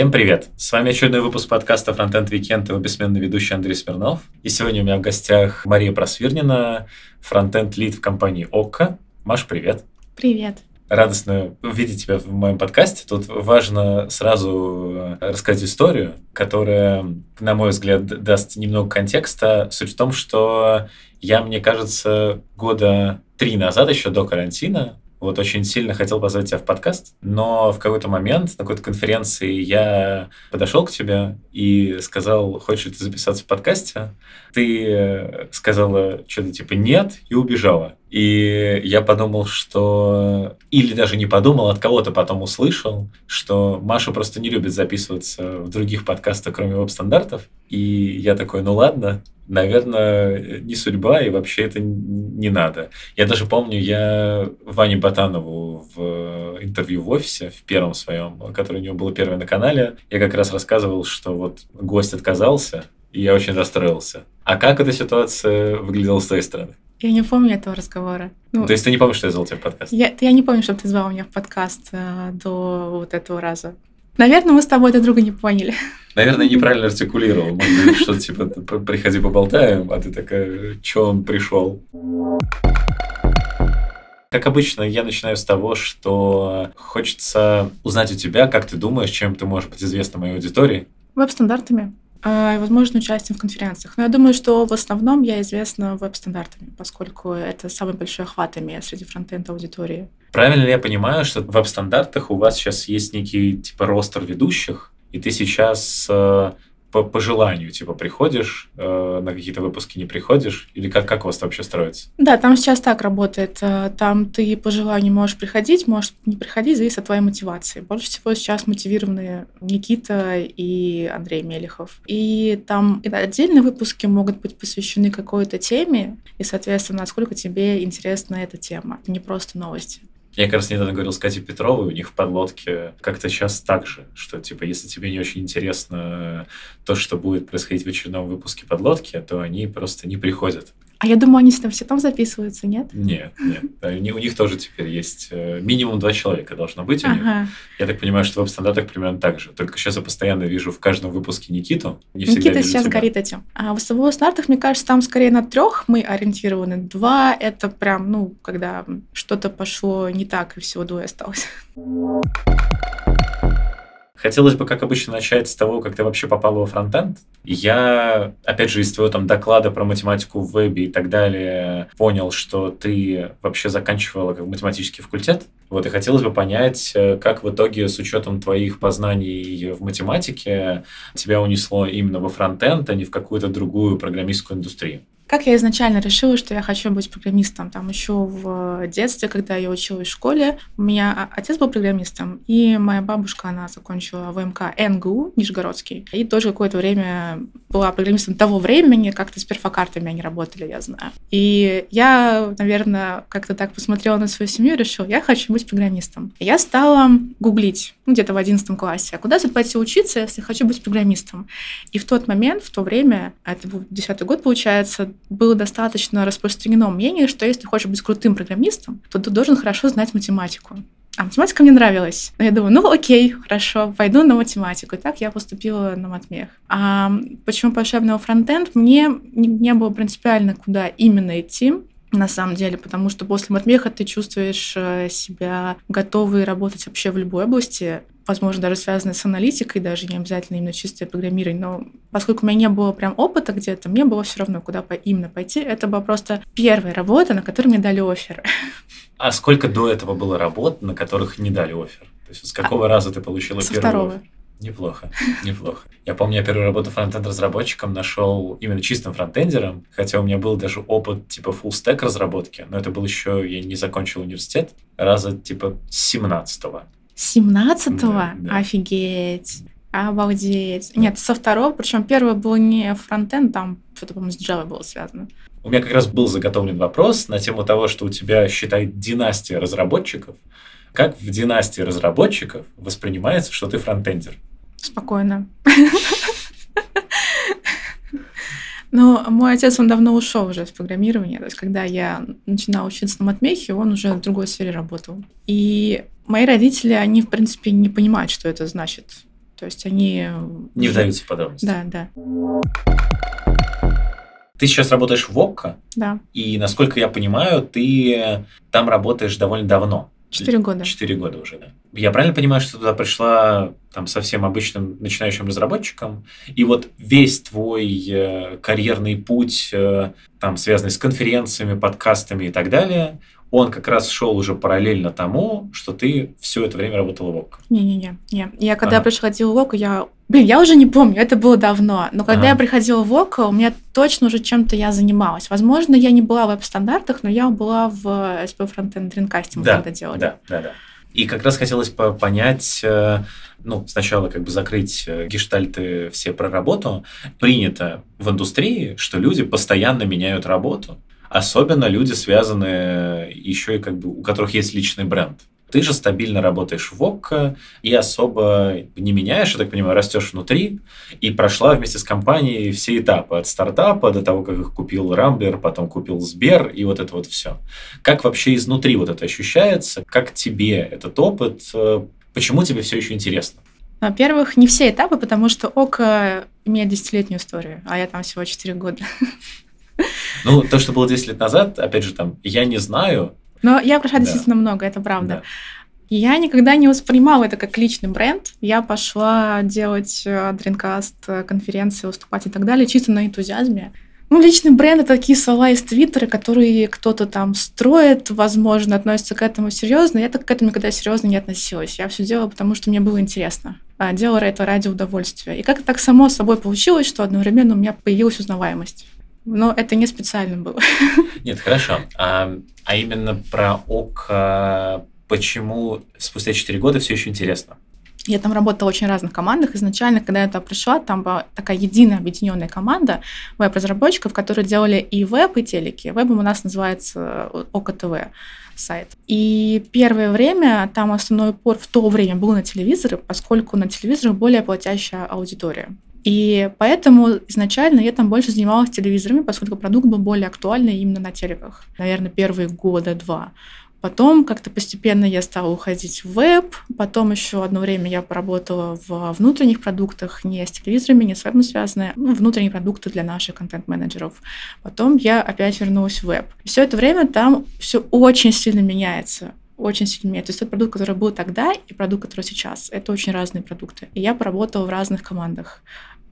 Всем привет! С вами очередной выпуск подкаста Frontend Weekend и его бессменный ведущий Андрей Смирнов. И сегодня у меня в гостях Мария Просвирнина, фронтенд лид в компании ОККО. Маш, привет! Привет! Радостно увидеть тебя в моем подкасте. Тут важно сразу э, рассказать историю, которая, на мой взгляд, даст немного контекста. Суть в том, что я, мне кажется, года три назад, еще до карантина, вот очень сильно хотел позвать тебя в подкаст, но в какой-то момент на какой-то конференции я подошел к тебе и сказал, хочешь ли ты записаться в подкасте? Ты э, сказала что-то типа нет и убежала. И я подумал, что... Или даже не подумал, от кого-то потом услышал, что Маша просто не любит записываться в других подкастах, кроме веб-стандартов. И я такой, ну ладно, наверное, не судьба, и вообще это не надо. Я даже помню, я Ване Ботанову в интервью в офисе, в первом своем, которое у него было первое на канале, я как раз рассказывал, что вот гость отказался, и я очень расстроился. А как эта ситуация выглядела с твоей стороны? Я не помню этого разговора. Ну, То есть ты не помнишь, что я звал тебя в подкаст? Я, я не помню, что ты звал меня в подкаст э, до вот этого раза. Наверное, мы с тобой друг друга не поняли. Наверное, неправильно артикулировал. Может быть, что-то типа приходи поболтаем, а ты такая, что он пришел? Как обычно, я начинаю с того, что хочется узнать у тебя, как ты думаешь, чем ты можешь быть известна моей аудитории. Веб-стандартами. А, возможно, участием в конференциях. Но я думаю, что в основном я известна веб-стандартами, поскольку это самый большой охват имеет среди фронтенд аудитории. Правильно ли я понимаю, что в веб-стандартах у вас сейчас есть некий типа ростер ведущих, и ты сейчас э, по, по желанию, типа, приходишь, э, на какие-то выпуски не приходишь? Или как, как у вас вообще строится? Да, там сейчас так работает. Э, там ты по желанию можешь приходить, можешь не приходить, зависит от твоей мотивации. Больше всего сейчас мотивированы Никита и Андрей Мелехов. И там отдельные выпуски могут быть посвящены какой-то теме, и, соответственно, насколько тебе интересна эта тема. Это не просто новости. Я как раз недавно говорил с Катей Петровой, у них в подлодке как-то сейчас так же, что, типа, если тебе не очень интересно то, что будет происходить в очередном выпуске подлодки, то они просто не приходят. А я думаю, они там все там записываются, нет? Нет, нет. У них тоже теперь есть э, минимум два человека должно быть у них. Ага. Я так понимаю, что в веб-стандартах примерно так же. Только сейчас я постоянно вижу в каждом выпуске Никиту. Не Никита сейчас тебя. горит этим. А в веб-стандартах, мне кажется, там скорее на трех мы ориентированы. Два — это прям, ну, когда что-то пошло не так, и всего двое осталось. Хотелось бы, как обычно, начать с того, как ты вообще попал во фронтенд. Я, опять же, из твоего там доклада про математику в вебе и так далее, понял, что ты вообще заканчивала как математический факультет. Вот, и хотелось бы понять, э, как в итоге, с учетом твоих познаний в математике, тебя унесло именно во фронтенд, а не в какую-то другую программистскую индустрию. Как я изначально решила, что я хочу быть программистом? Там еще в детстве, когда я училась в школе, у меня отец был программистом, и моя бабушка, она закончила ВМК НГУ, Нижегородский, и тоже какое-то время была программистом того времени, как-то с перфокартами они работали, я знаю. И я, наверное, как-то так посмотрела на свою семью и решила, я хочу быть программистом. И я стала гуглить, ну, где-то в одиннадцатом классе, а куда тут пойти учиться, если хочу быть программистом? И в тот момент, в то время, а это был десятый год, получается, было достаточно распространено мнение, что если хочешь быть крутым программистом, то ты должен хорошо знать математику. А математика мне нравилась. Но я думаю, ну окей, хорошо, пойду на математику. И так я поступила на матмех. А почему именно фронтенд? Мне не, не было принципиально, куда именно идти на самом деле, потому что после матмеха ты чувствуешь э, себя готовой работать вообще в любой области, возможно, даже связанной с аналитикой, даже не обязательно именно чистое программирование, но поскольку у меня не было прям опыта где-то, мне было все равно, куда именно пойти. Это была просто первая работа, на которой мне дали офер. А сколько до этого было работ, на которых не дали офер? То есть с какого а, раза ты получила со первую? второго. Неплохо, неплохо. Я помню, я первую работу фронтенд-разработчиком нашел именно чистым фронтендером, хотя у меня был даже опыт типа full stack разработки, но это был еще, я не закончил университет, раза типа 17-го. 17-го? Да, да. Офигеть. Обалдеть. Нет, со второго, причем первый был не фронтенд, там что-то, по-моему, с Java было связано. У меня как раз был заготовлен вопрос на тему того, что у тебя, считай, династия разработчиков, Как в династии разработчиков воспринимается, что ты фронтендер? Спокойно. Но мой отец, он давно ушел уже с программирования. То есть, когда я начинала учиться на матмехе, он уже в другой сфере работал. И мои родители, они, в принципе, не понимают, что это значит. То есть они... Не вдаются в подробности. Да, да. Ты сейчас работаешь в ОККО, да. и, насколько я понимаю, ты там работаешь довольно давно. Четыре года. Четыре года уже, да. Я правильно понимаю, что туда пришла там совсем обычным начинающим разработчиком, и вот весь твой э, карьерный путь, э, там, связанный с конференциями, подкастами и так далее, он как раз шел уже параллельно тому, что ты все это время работала в ОК. Не-не-не. не. Я когда ага. приходила в ОК, я... Блин, я уже не помню, это было давно. Но когда ага. я приходила в ОК, у меня точно уже чем-то я занималась. Возможно, я не была в веб-стандартах, но я была в SP Frontend Dreamcast, мы да, когда делали. Да, да, да. И как раз хотелось понять, э, ну, сначала как бы закрыть э, гештальты все про работу. Принято в индустрии, что люди постоянно меняют работу. Особенно люди, связанные еще и как бы, у которых есть личный бренд. Ты же стабильно работаешь в ОККО и особо не меняешь, я так понимаю, растешь внутри и прошла вместе с компанией все этапы от стартапа до того, как их купил Рамблер, потом купил Сбер и вот это вот все. Как вообще изнутри вот это ощущается? Как тебе этот опыт? Почему тебе все еще интересно? Во-первых, не все этапы, потому что ОКО имеет десятилетнюю историю, а я там всего 4 года. Ну, то, что было 10 лет назад, опять же, там, я не знаю. Но я прошла да. действительно много, это правда. Да. Я никогда не воспринимала это как личный бренд. Я пошла делать Dreamcast, э, конференции, выступать и так далее, чисто на энтузиазме. Ну, личный бренд — это такие слова из Твиттера, которые кто-то там строит, возможно, относится к этому серьезно. Я так к этому никогда серьезно не относилась. Я все делала, потому что мне было интересно. А делала это ради удовольствия. И как-то так само собой получилось, что одновременно у меня появилась узнаваемость. Но это не специально было. Нет, хорошо. А, а именно про ОК, почему спустя 4 года все еще интересно? Я там работала в очень разных командах. Изначально, когда я туда пришла, там была такая единая объединенная команда веб-разработчиков, которые делали и веб, и телеки. Вебом у нас называется ОКТВ сайт. И первое время там основной упор в то время был на телевизоры, поскольку на телевизорах более платящая аудитория. И поэтому изначально я там больше занималась телевизорами, поскольку продукт был более актуальный именно на телеках. Наверное, первые года два. Потом как-то постепенно я стала уходить в веб. Потом еще одно время я поработала в внутренних продуктах, не с телевизорами, не с вебом связанные, ну, внутренние продукты для наших контент-менеджеров. Потом я опять вернулась в веб. Все это время там все очень сильно меняется очень сильно меняется. То есть тот продукт, который был тогда, и продукт, который сейчас, это очень разные продукты. И я поработала в разных командах.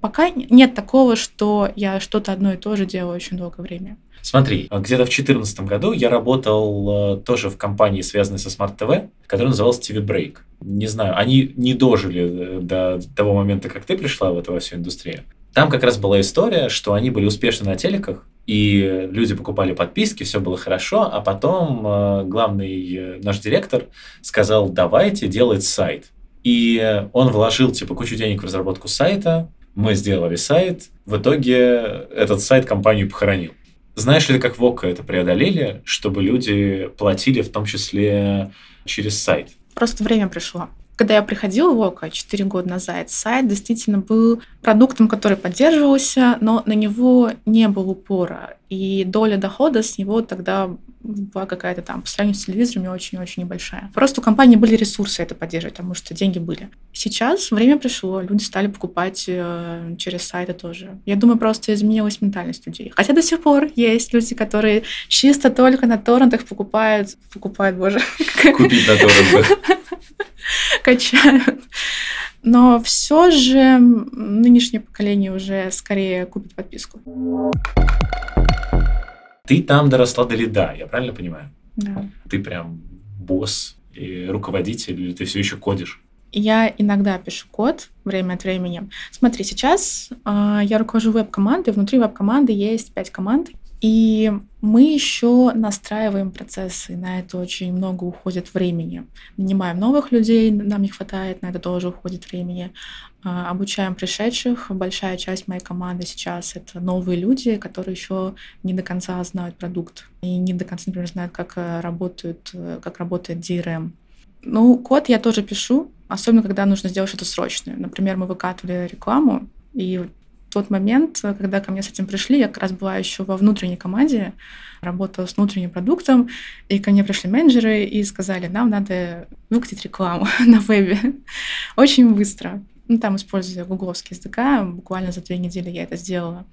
Пока нет такого, что я что-то одно и то же делаю очень долгое время. Смотри, где-то в 2014 году я работал э, тоже в компании, связанной со Smart TV, которая называлась TV Break. Не знаю, они не дожили э, до того момента, как ты пришла в эту всю индустрию. Там как раз была история, что они были успешны на телеках, и люди покупали подписки, все было хорошо, а потом э, главный э, наш директор сказал, давайте делать сайт. И он вложил типа кучу денег в разработку сайта, мы сделали сайт, в итоге этот сайт компанию похоронил. Знаешь ли, как в это преодолели, чтобы люди платили в том числе через сайт? Просто время пришло. Когда я приходила в ОКО 4 года назад, сайт действительно был продуктом, который поддерживался, но на него не было упора. И доля дохода с него тогда была какая-то там, по сравнению с телевизорами, очень-очень небольшая. Просто у компании были ресурсы это поддерживать, потому что деньги были. Сейчас время пришло, люди стали покупать э, через сайты тоже. Я думаю, просто изменилась ментальность людей. Хотя до сих пор есть люди, которые чисто только на торрентах покупают, покупают, боже. Купить на торрентах. Качают. Но все же нынешнее поколение уже скорее купит подписку. Ты там доросла до лида, я правильно понимаю? Да. Ты прям босс и руководитель, или ты все еще кодишь? Я иногда пишу код время от времени. Смотри, сейчас э, я руковожу веб-командой. Внутри веб-команды есть пять команд. И мы еще настраиваем процессы, на это очень много уходит времени. Нанимаем новых людей, нам не хватает, на это тоже уходит времени. А, обучаем пришедших. Большая часть моей команды сейчас это новые люди, которые еще не до конца знают продукт и не до конца, например, знают, как э, работают, э, как работает DRM. Ну, код я тоже пишу, особенно когда нужно сделать что-то срочное. Например, мы выкатывали рекламу, и тот момент, когда ко мне с этим пришли, я как раз была еще во внутренней команде, работала с внутренним продуктом, и ко мне пришли менеджеры и сказали, нам надо выкатить рекламу на вебе. Очень быстро. Ну, там, используя гугловский SDK, буквально за две недели я это сделала.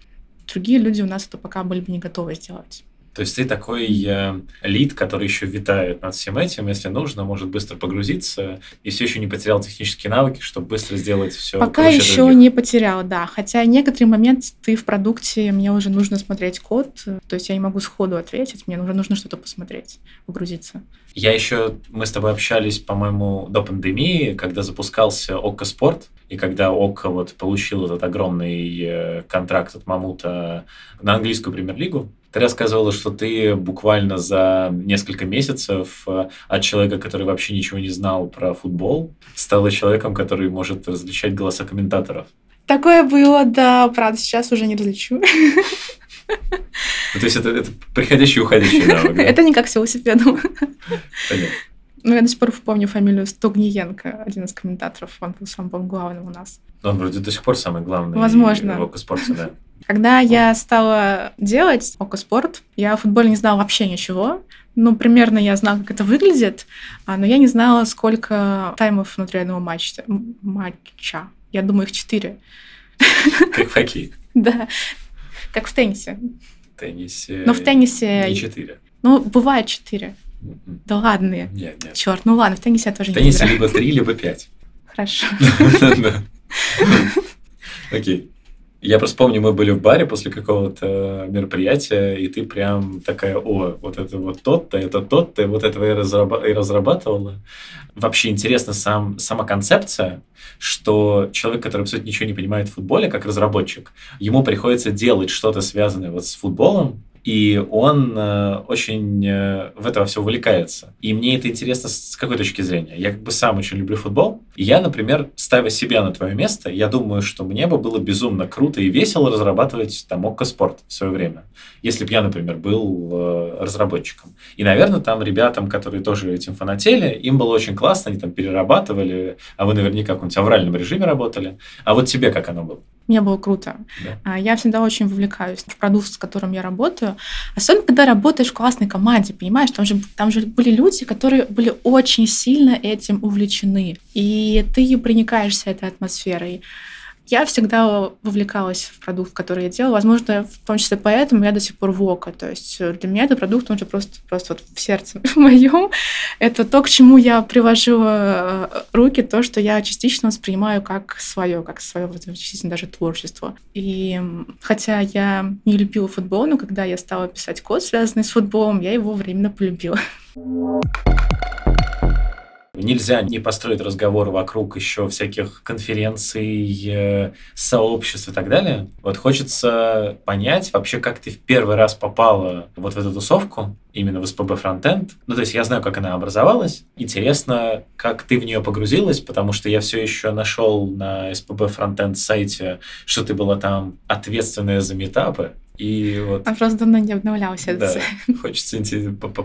Другие люди у нас это пока были бы не готовы сделать. То есть ты такой э, лид, который еще витает над всем этим, если нужно, может быстро погрузиться и все еще не потерял технические навыки, чтобы быстро сделать все. Пока еще других. не потерял, да. Хотя некоторые моменты ты в продукте, мне уже нужно смотреть код, то есть я не могу сходу ответить, мне уже нужно что-то посмотреть, погрузиться. Я еще, мы с тобой общались, по-моему, до пандемии, когда запускался Окко Спорт, и когда Окко вот получил этот огромный э, контракт от Мамута на английскую премьер-лигу, ты рассказывала, что ты буквально за несколько месяцев э, от человека, который вообще ничего не знал про футбол, стала человеком, который может различать голоса комментаторов. Такое было, да, правда, сейчас уже не различу. Ну, то есть это, это приходящий и уходящий навык, да? Это не как с велосипедом. Понятно. Ну, я до сих пор помню фамилию Стогниенко, один из комментаторов, он был самым главным у нас. Он вроде до сих пор самый главный Возможно. в окоспорте, да. Когда я стала делать окоспорт, я о футболе не знала вообще ничего. Ну, примерно я знала, как это выглядит, а, но я не знала, сколько таймов внутри одного матча. матча. Я думаю, их четыре. Как в хоккее. Да, как в теннисе. В теннисе... Но в теннисе... Не четыре. Ну, бывает четыре. Да ладно. Нет, нет. Черт, ну ладно, в теннисе я тоже в теннисе либо три, либо пять. Хорошо. Окей. Я просто помню, мы были в баре после какого-то мероприятия, и ты прям такая, о, вот это вот тот-то, это тот-то, вот этого я разраба- и разрабатывала. Вообще интересна сам, сама концепция, что человек, который абсолютно ничего не понимает в футболе, как разработчик, ему приходится делать что-то связанное вот с футболом, и он э, очень э, в это все увлекается. И мне это интересно с какой точки зрения. Я как бы сам очень люблю футбол, и я, например, ставя себя на твое место, я думаю, что мне бы было безумно круто и весело разрабатывать там Окко Спорт в свое время, если бы я, например, был э, разработчиком. И, наверное, там ребятам, которые тоже этим фанатели, им было очень классно, они там перерабатывали, а вы наверняка в каком-нибудь авральном режиме работали. А вот тебе как оно было? Мне было круто. Да. А, я всегда очень вовлекаюсь в продукт, с которым я работаю. Особенно, когда работаешь в классной команде, понимаешь, там же, там же были люди, которые были очень сильно этим увлечены. И ты проникаешься этой атмосферой. Я всегда вовлекалась в продукт, который я делала. Возможно, в том числе поэтому я до сих пор в ОКО. То есть э, для меня этот продукт, он же просто, просто вот в сердце моем. Это то, к чему я приложила э, руки, то, что я частично воспринимаю как свое, как свое вот, частично даже творчество. И хотя я не любила футбол, но когда я стала писать код, связанный с футболом, я его временно полюбила. Нельзя не построить разговор вокруг еще всяких конференций, э, сообществ и так далее. Вот хочется понять вообще, как ты в первый раз попала вот в эту тусовку, именно в СПБ Фронтенд. Ну, то есть я знаю, как она образовалась. Интересно, как ты в нее погрузилась, потому что я все еще нашел на СПБ Фронтенд сайте, что ты была там ответственная за метапы. И вот... Он просто давно не обновлялся. Да, хочется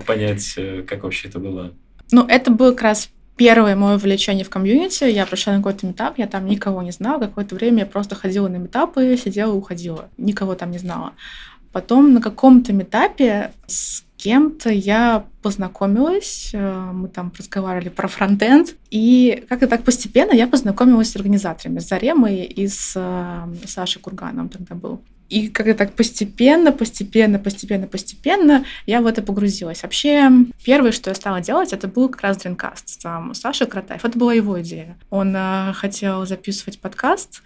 понять, э, как вообще это было. Ну, это был как раз первое мое увлечение в комьюнити. Я пришла на какой-то метап, я там никого не знала. Какое-то время я просто ходила на метапы, сидела уходила. Никого там не знала. Потом на каком-то метапе с кем-то я познакомилась, э, мы там разговаривали про фронтенд, и как-то так постепенно я познакомилась с организаторами, с Заремой и с э, Сашей Курганом тогда был. И как-то так постепенно, постепенно, постепенно, постепенно я в это погрузилась. Вообще, первое, что я стала делать, это был как раз Dreamcast. Там Саша Кратаев. Это была его идея. Он э, хотел записывать подкаст,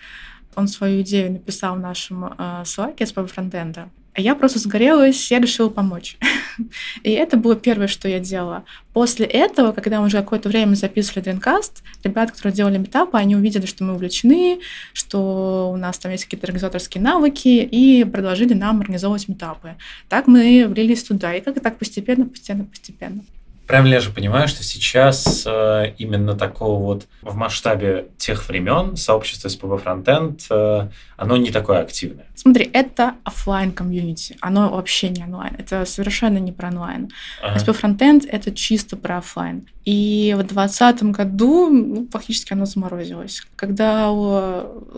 он свою идею написал в нашем э, слайке с фронтенда. А я просто сгорелась, я решила помочь. И это было первое, что я делала. После этого, когда мы уже какое-то время записывали Dreamcast, ребята, которые делали метапы, они увидели, что мы увлечены, что у нас там есть какие-то организаторские навыки, и предложили нам организовывать метапы. Так мы влились туда, и как-то так постепенно, постепенно, постепенно. Правильно я же понимаю, что сейчас э, именно такого вот в масштабе тех времен сообщество SPB Frontend, э, оно не такое активное? Смотри, это офлайн комьюнити, оно вообще не онлайн, это совершенно не про онлайн. Ага. SPB Frontend — это чисто про офлайн. И в 2020 году ну, фактически оно заморозилось. Когда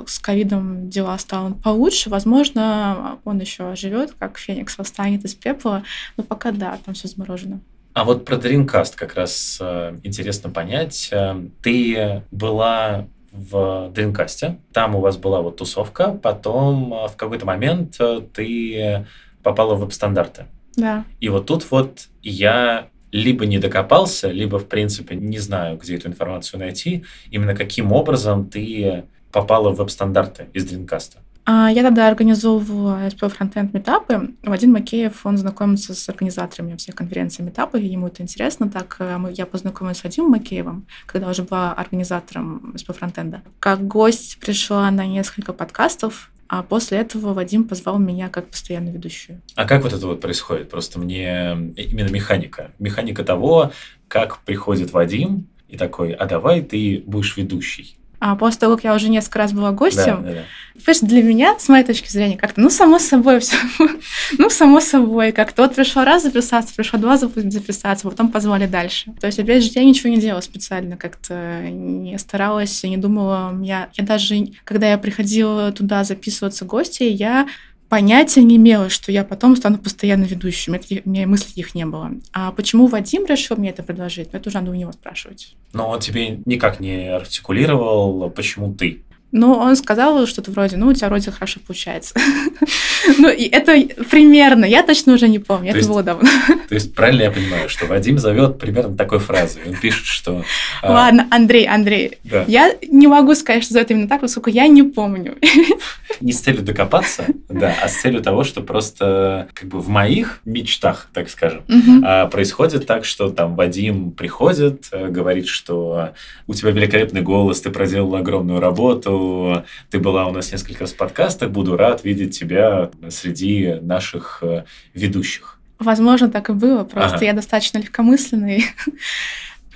с ковидом дела станут получше, возможно, он еще живет, как Феникс восстанет из пепла, но пока да, там все заморожено. А вот про Dreamcast как раз э, интересно понять. Э, ты была в Dreamcast, там у вас была вот тусовка, потом э, в какой-то момент э, ты попала в веб-стандарты. Да. И вот тут вот я либо не докопался, либо, в принципе, не знаю, где эту информацию найти, именно каким образом ты попала в веб-стандарты из Dreamcast. А, я тогда организовывала SPO Frontend метапы. Вадим Макеев, он знакомится с организаторами всех конференций метапы, и ему это интересно. Так э, я познакомилась с Вадимом Макеевым, когда уже была организатором SPO Frontend. Как гость пришла на несколько подкастов, а после этого Вадим позвал меня как постоянную ведущую. А как вот это вот происходит? Просто мне именно механика. Механика того, как приходит Вадим и такой, а давай ты будешь ведущий. А после того, как я уже несколько раз была гостем, да, да, да. для меня, с моей точки зрения, как-то, ну, само собой все. ну, само собой, как-то вот пришел раз записаться, пришел два записаться, потом позвали дальше. То есть, опять же, я ничего не делала специально, как-то не старалась, не думала. Я, я даже, когда я приходила туда записываться гости, я понятия не имела, что я потом стану постоянно ведущим. Это, у меня мыслей их не было. А почему Вадим решил мне это предложить? Ну, это уже надо у него спрашивать. Но он тебе никак не артикулировал, почему ты? Ну, он сказал что-то вроде, ну, у тебя вроде хорошо получается. ну, и это примерно, я точно уже не помню, это было давно. То есть, правильно я понимаю, что Вадим зовет примерно такой фразой. Он пишет, что... А, Ладно, Андрей, Андрей, я не могу сказать, что зовет именно так, поскольку я не помню. не с целью докопаться, да, а с целью того, что просто как бы в моих мечтах, так скажем, а, происходит так, что там Вадим приходит, э, говорит, что у тебя великолепный голос, ты проделала огромную работу, ты была у нас несколько раз в подкастах. Буду рад видеть тебя среди наших э, ведущих. Возможно, так и было. Просто ага. я достаточно легкомысленный.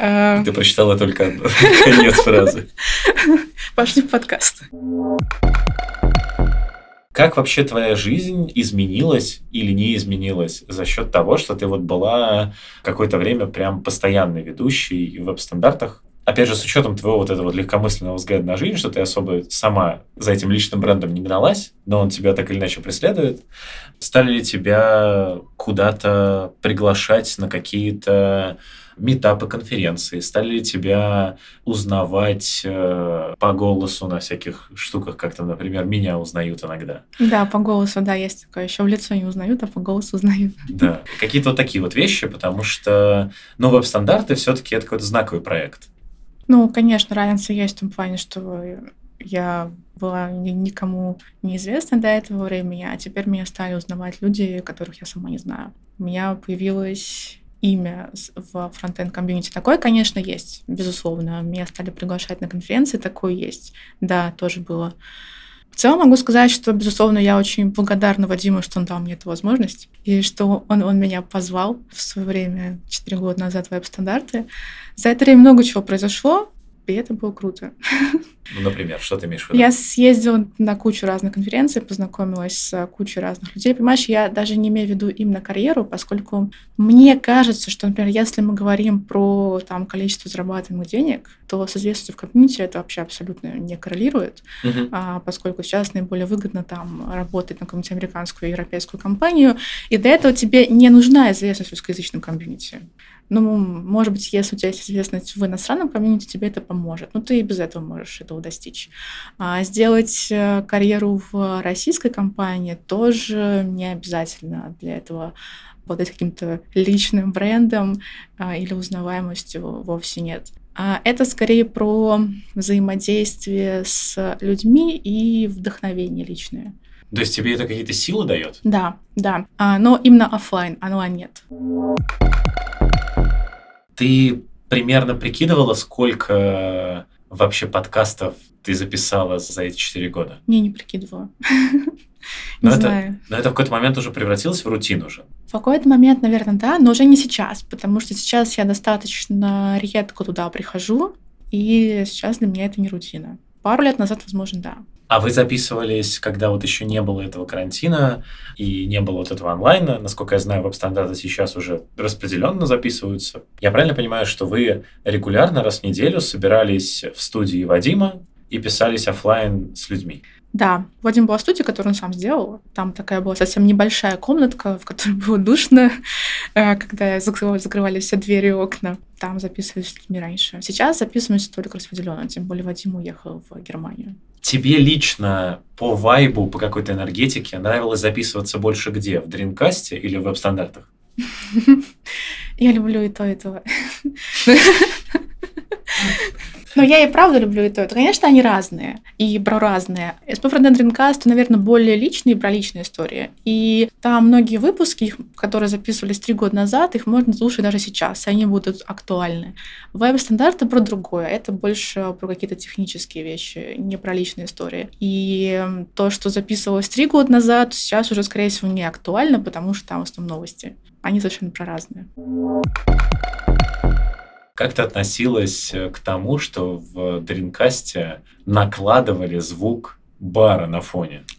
Э, ты прочитала только конец фразы. Пошли в подкаст. Как вообще твоя жизнь изменилась или не изменилась за счет того, что ты вот была какое-то время прям постоянной ведущей в веб-стандартах? Опять же, с учетом твоего вот этого легкомысленного взгляда на жизнь, что ты особо сама за этим личным брендом не гналась, но он тебя так или иначе преследует, стали ли тебя куда-то приглашать на какие-то метапы, конференции? Стали ли тебя узнавать э, по голосу на всяких штуках, как там, например, меня узнают иногда? Да, по голосу, да, есть такое. Еще в лицо не узнают, а по голосу узнают. Да, какие-то вот такие вот вещи, потому что, ну, веб-стандарты все-таки это какой-то знаковый проект. Ну, конечно, разница есть в том плане, что я была никому неизвестна до этого времени, а теперь меня стали узнавать люди, которых я сама не знаю. У меня появилось имя в фронтенд комьюнити. Такое, конечно, есть, безусловно. Меня стали приглашать на конференции, такое есть. Да, тоже было. В целом могу сказать, что, безусловно, я очень благодарна Вадиму, что он дал мне эту возможность, и что он, он меня позвал в свое время, 4 года назад, в веб-стандарты. За это время много чего произошло, и это было круто. Ну, например, что ты имеешь в виду? Я съездила на кучу разных конференций, познакомилась с кучей разных людей. Понимаешь, я даже не имею в виду именно карьеру, поскольку мне кажется, что, например, если мы говорим про там, количество зарабатываемых денег, то с известностью в комьюнити это вообще абсолютно не коррелирует, uh-huh. а, поскольку сейчас наиболее выгодно там работать на какую-нибудь американскую и европейскую компанию, и для этого тебе не нужна известность в русскоязычном комьюнити. Ну, может быть, если у тебя есть известность в иностранном комьюнити, тебе это поможет. Но ты и без этого можешь достичь. А сделать э, карьеру в российской компании тоже не обязательно для этого обладать каким-то личным брендом а, или узнаваемостью вовсе нет. А это скорее про взаимодействие с людьми и вдохновение личное. То есть тебе это какие-то силы дает? Да, да. А, но именно офлайн, онлайн нет. Ты примерно прикидывала, сколько вообще подкастов ты записала за эти четыре года? Не, не прикидывала. Не Но это, знаю. но это в какой-то момент уже превратилось в рутину уже. В какой-то момент, наверное, да, но уже не сейчас, потому что сейчас я достаточно редко туда прихожу, и сейчас для меня это не рутина. Пару лет назад, возможно, да. А вы записывались, когда вот еще не было этого карантина и не было вот этого онлайна. Насколько я знаю, веб-стандарты сейчас уже распределенно записываются. Я правильно понимаю, что вы регулярно раз в неделю собирались в студии Вадима и писались оффлайн с людьми? Да, Вадим была студия, которую он сам сделал. Там такая была совсем небольшая комнатка, в которой было душно, э, когда закрывали все двери и окна. Там записывались с людьми раньше. Сейчас записываемся только распределенно, тем более Вадим уехал в Германию. Тебе лично по вайбу, по какой-то энергетике нравилось записываться больше где? В Дринкасте или в веб-стандартах? Я люблю и то, и то. Но я и правда люблю и то, и то. Конечно, они разные и про разные. SP Frontend Dreamcast, наверное, более личные, про личные истории. И там многие выпуски, которые записывались три года назад, их можно слушать даже сейчас, и они будут актуальны. Веб-стандарты про другое. Это больше про какие-то технические вещи, не про личные истории. И то, что записывалось три года назад, сейчас уже, скорее всего, не актуально, потому что там в основном новости. Они совершенно про разные. Как ты относилась э, к тому, что в Дринкасте накладывали звук бара на фоне?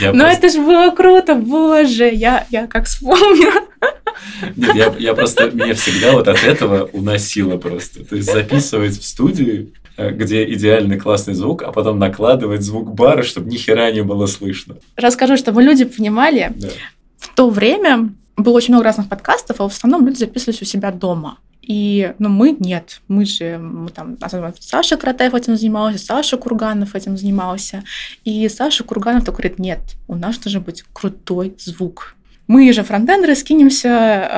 Просто- это же было круто, боже, я, я как вспомню. Нет, я, я просто, меня всегда вот от этого уносило просто. То есть записывать в студии, э, где идеальный классный звук, а потом накладывать звук бара, чтобы ни хера не было слышно. Расскажу, чтобы люди понимали, Да. в то время было очень много разных подкастов, а в основном люди записывались у себя дома. И, ну, мы нет. Мы же, мы там, особенно Саша Кратаев этим занимался, Саша Курганов этим занимался. И Саша Курганов такой говорит, нет, у нас должен быть крутой звук. Мы же фронтендеры скинемся,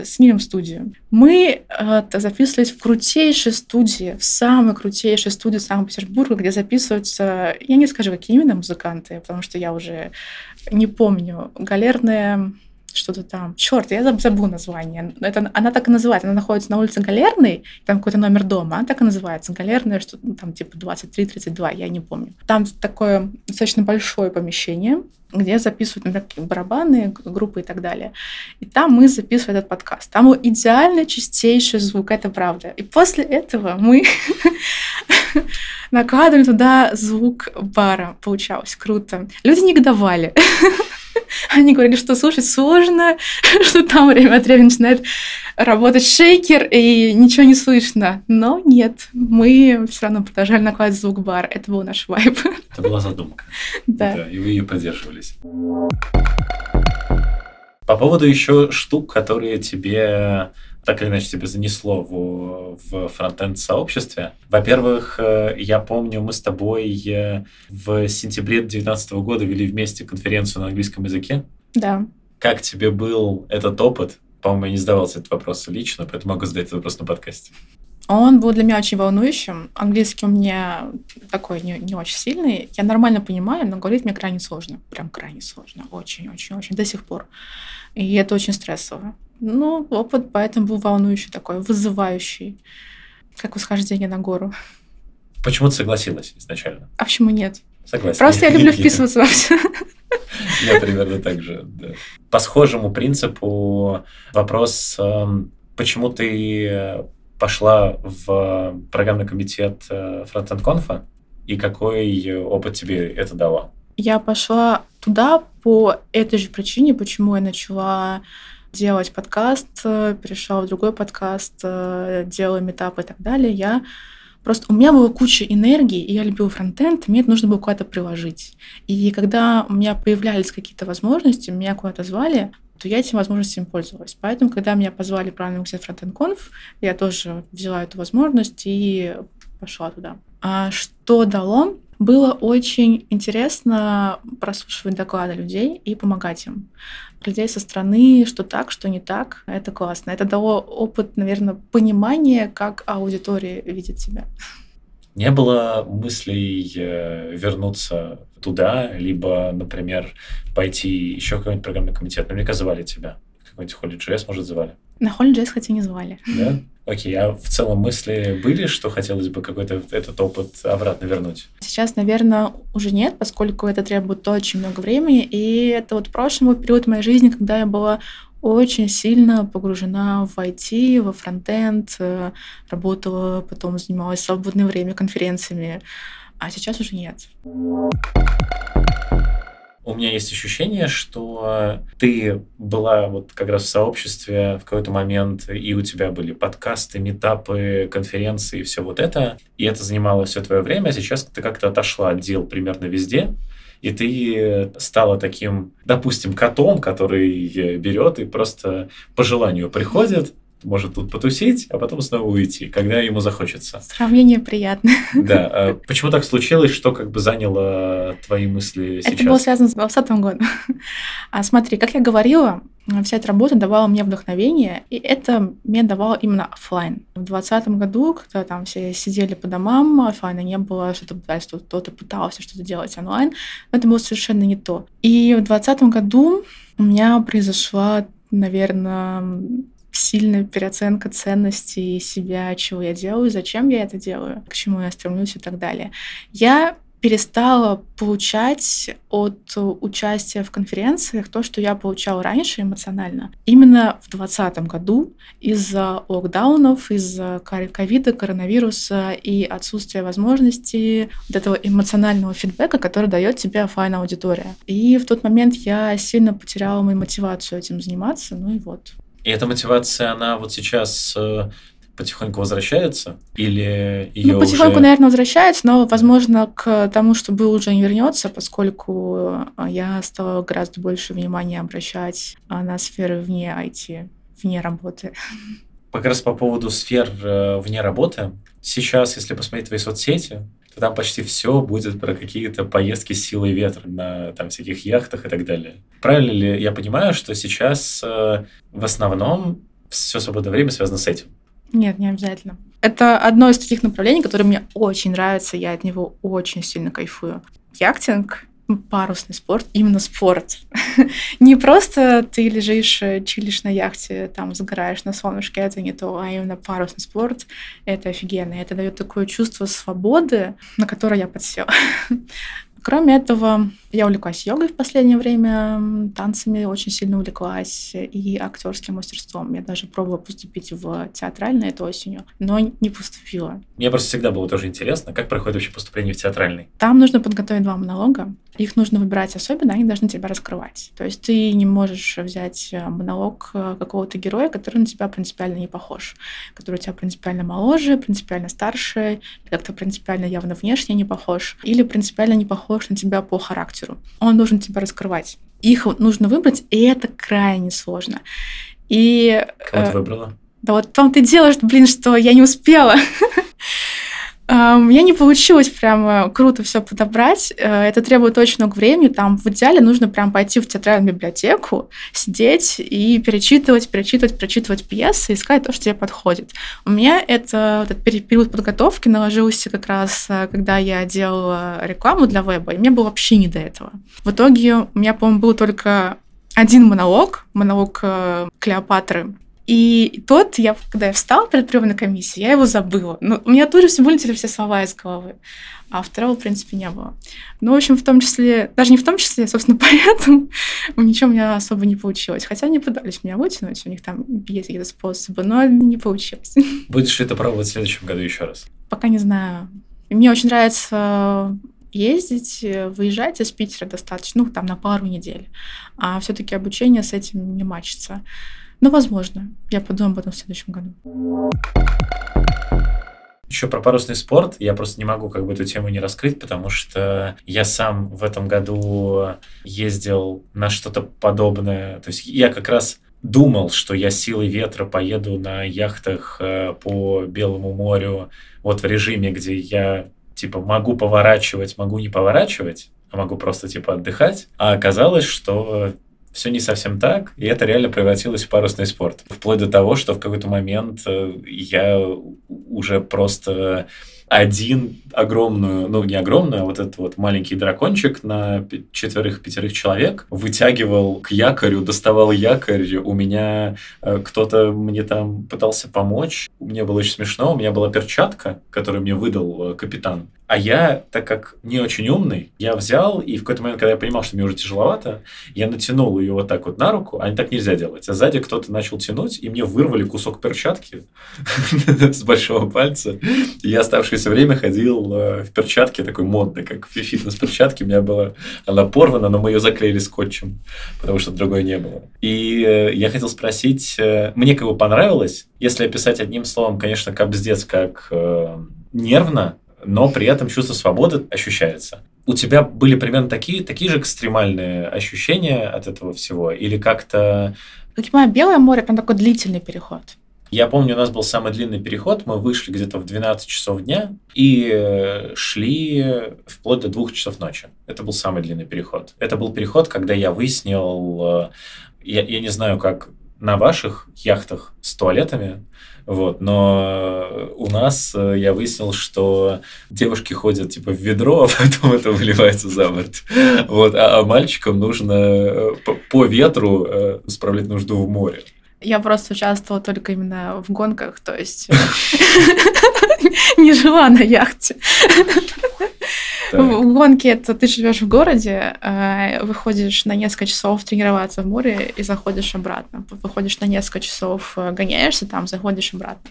э, снимем студию. Мы э, записывались в крутейшей студии, в самой крутейшей студии Санкт-Петербурга, где записываются, я не скажу, какие именно музыканты, потому что я уже не помню, галерная что-то там. Черт, я заб- забыла название. Это, она так и называется. Она находится на улице Галерной, там какой-то номер дома. Она так и называется. Галерная, что ну, там типа 23-32, я не помню. Там такое достаточно большое помещение, где записывают, например, барабаны, группы и так далее. И там мы записывали этот подкаст. Там идеально чистейший звук, это правда. И после этого мы накладывали туда звук бара. Получалось круто. Люди негодовали. Они говорили, что слушать сложно, что там время от времени начинает работать шейкер, и ничего не слышно. Но нет, мы все равно продолжали накладывать звук бара. Это был наш вайб. Это была задумка. Да. и вы ее поддерживались. По поводу еще штук, которые тебе так или иначе тебя занесло в, в фронтенд сообществе. Во-первых, э, я помню, мы с тобой э, в сентябре 2019 года вели вместе конференцию на английском языке. Да. Как тебе был этот опыт? По-моему, я не задавался этот вопрос лично, поэтому могу задать этот вопрос на подкасте. Он был для меня очень волнующим. Английский у меня такой не, не очень сильный. Я нормально понимаю, но говорить мне крайне сложно. Прям крайне сложно. Очень-очень-очень. До сих пор. И это очень стрессово. Ну, опыт поэтому был волнующий такой, вызывающий. Как восхождение на гору. Почему ты согласилась изначально? А почему нет? Согласен. Просто я люблю вписываться во все. Я примерно так же, да. По схожему принципу вопрос, эм, почему ты пошла в программный комитет Frontend Conf и какой опыт тебе это дало? Я пошла туда по этой же причине, почему я начала делать подкаст, перешла в другой подкаст, делала метапы и так далее. Я Просто у меня была куча энергии, и я любила фронтенд, мне это нужно было куда-то приложить. И когда у меня появлялись какие-то возможности, меня куда-то звали, то я этими возможностями пользовалась. Поэтому, когда меня позвали правильно университет фронтенд конф, я тоже взяла эту возможность и пошла туда. А что дало? Было очень интересно прослушивать доклады людей и помогать им. Людей со стороны, что так, что не так. Это классно. Это дало опыт, наверное, понимания, как аудитория видит себя. Не было мыслей э, вернуться туда, либо, например, пойти еще в какой-нибудь программный комитет. Наверняка звали тебя. Какой-нибудь Holy.js, может, звали. На Holy.js, хотя не звали. Да? Окей, а в целом мысли были, что хотелось бы какой-то этот опыт обратно вернуть? Сейчас, наверное, уже нет, поскольку это требует очень много времени, и это вот прошлый период моей жизни, когда я была очень сильно погружена в IT, во фронтенд, э, работала, потом занималась свободное время конференциями, а сейчас уже нет. У меня есть ощущение, что ты была вот как раз в сообществе в какой-то момент, и у тебя были подкасты, метапы, конференции, все вот это, и это занимало все твое время, а сейчас ты как-то отошла от дел примерно везде, и ты стала таким, допустим, котом, который берет и просто по желанию приходит, может тут потусить, а потом снова уйти, когда ему захочется. Сравнение приятное. Да. А почему так случилось, что как бы заняло твои мысли сейчас? Это было связано с 2020 годом. А смотри, как я говорила, вся эта работа давала мне вдохновение, и это мне давало именно офлайн. В 2020 году, когда там все сидели по домам, офлайна не было, что-то пытались, кто-то пытался что-то делать онлайн, но это было совершенно не то. И в 2020 году у меня произошла, наверное, сильная переоценка ценностей себя, чего я делаю, зачем я это делаю, к чему я стремлюсь и так далее. Я перестала получать от участия в конференциях то, что я получала раньше эмоционально. Именно в 2020 году из-за локдаунов, из-за ковида, коронавируса и отсутствия возможности вот этого эмоционального фидбэка, который дает тебе офлайн аудитория. И в тот момент я сильно потеряла мою мотивацию этим заниматься, ну и вот. И эта мотивация, она вот сейчас э, потихоньку возвращается? Или ее Ну, потихоньку, уже... наверное, возвращается, но, возможно, к тому, что был уже не вернется, поскольку э, я стала гораздо больше внимания обращать э, на сферы вне IT, вне работы. Как раз по поводу сфер вне работы. Сейчас, если посмотреть твои соцсети, там почти все будет про какие-то поездки с силой ветра на там всяких яхтах и так далее. Правильно ли я понимаю, что сейчас э, в основном все свободное время связано с этим? Нет, не обязательно. Это одно из таких направлений, которое мне очень нравится, я от него очень сильно кайфую. Яхтинг парусный спорт, именно спорт. не просто ты лежишь, э, чилишь на яхте, там загораешь на солнышке, это не то, а именно парусный спорт. Это офигенно. Это дает такое чувство свободы, на которое я подсела. Кроме этого, я увлеклась йогой в последнее время, танцами очень сильно увлеклась и актерским мастерством. Я даже пробовала поступить в театральное этой осенью, но не поступила. Мне просто всегда было тоже интересно, как проходит вообще поступление в театральный. Там нужно подготовить два монолога. Их нужно выбирать особенно, они должны тебя раскрывать. То есть ты не можешь взять э, монолог э, какого-то героя, который на тебя принципиально не похож, который у тебя принципиально моложе, принципиально старше, как-то принципиально явно внешне не похож, или принципиально не похож на тебя по характеру. Он должен тебя раскрывать. Их нужно выбрать, и это крайне сложно. И, Кого ты э, выбрала? Да вот и дело, что, блин, что я не успела. У меня не получилось прям круто все подобрать. Э, это требует очень много времени. Там в идеале нужно прям пойти в театральную библиотеку, сидеть и перечитывать, перечитывать, прочитывать пьесы, искать то, что тебе подходит. У меня это этот период подготовки наложился как раз, э, когда я делала рекламу для веба, и мне было вообще не до этого. В итоге у меня, по-моему, был только один монолог, монолог э, Клеопатры, и тот, я, когда я встала перед приемной комиссией, я его забыла. Но у меня тут же все вылетели все слова из головы. А второго, в принципе, не было. Ну, в общем, в том числе, даже не в том числе, собственно, поэтому ничего у меня особо не получилось. Хотя они пытались меня вытянуть, у них там есть какие-то способы, но не получилось. Будешь ли это пробовать в следующем году еще раз? Пока не знаю. Мне очень нравится ездить, выезжать из Питера достаточно, ну, там, на пару недель. А все-таки обучение с этим не мачится. Ну, возможно. Я подумаю об этом в следующем году. Еще про парусный спорт. Я просто не могу как бы эту тему не раскрыть, потому что я сам в этом году ездил на что-то подобное. То есть я как раз думал, что я силой ветра поеду на яхтах э, по Белому морю, вот в режиме, где я типа могу поворачивать, могу не поворачивать, а могу просто типа отдыхать. А оказалось, что все не совсем так, и это реально превратилось в парусный спорт. Вплоть до того, что в какой-то момент э, я уже просто один огромную, ну не огромную, а вот этот вот маленький дракончик на четверых-пятерых человек вытягивал к якорю, доставал якорь, у меня э, кто-то мне там пытался помочь, мне было очень смешно, у меня была перчатка, которую мне выдал э, капитан, а я, так как не очень умный, я взял, и в какой-то момент, когда я понимал, что мне уже тяжеловато, я натянул ее вот так вот на руку, а так нельзя делать. А сзади кто-то начал тянуть, и мне вырвали кусок перчатки с большого пальца. Я оставшееся время ходил э, в перчатке, такой модной, как фитнес-перчатки. У меня была, она порвана, но мы ее заклеили скотчем, потому что другой не было. И э, я хотел спросить, э, мне как бы понравилось, если описать одним словом, конечно, капздец, как нервно, но при этом чувство свободы ощущается. У тебя были примерно такие, такие же экстремальные ощущения от этого всего? Или как-то... Как я понимаю, Белое море, там такой длительный переход. Я помню, у нас был самый длинный переход. Мы вышли где-то в 12 часов дня и э, шли вплоть до 2 часов ночи. Это был самый длинный переход. Это был переход, когда я выяснил... Э, я, я не знаю, как на ваших яхтах с туалетами, вот, но у нас э, я выяснил, что девушки ходят типа в ведро, а потом это выливается за борт. Вот, а, а мальчикам нужно по, по ветру справлять нужду в море. Я просто участвовала только именно в гонках, то есть не жила на яхте. В гонке это ты живешь в городе, а, выходишь на несколько часов тренироваться в море и заходишь обратно. Выходишь на несколько часов, э, гоняешься там, заходишь обратно.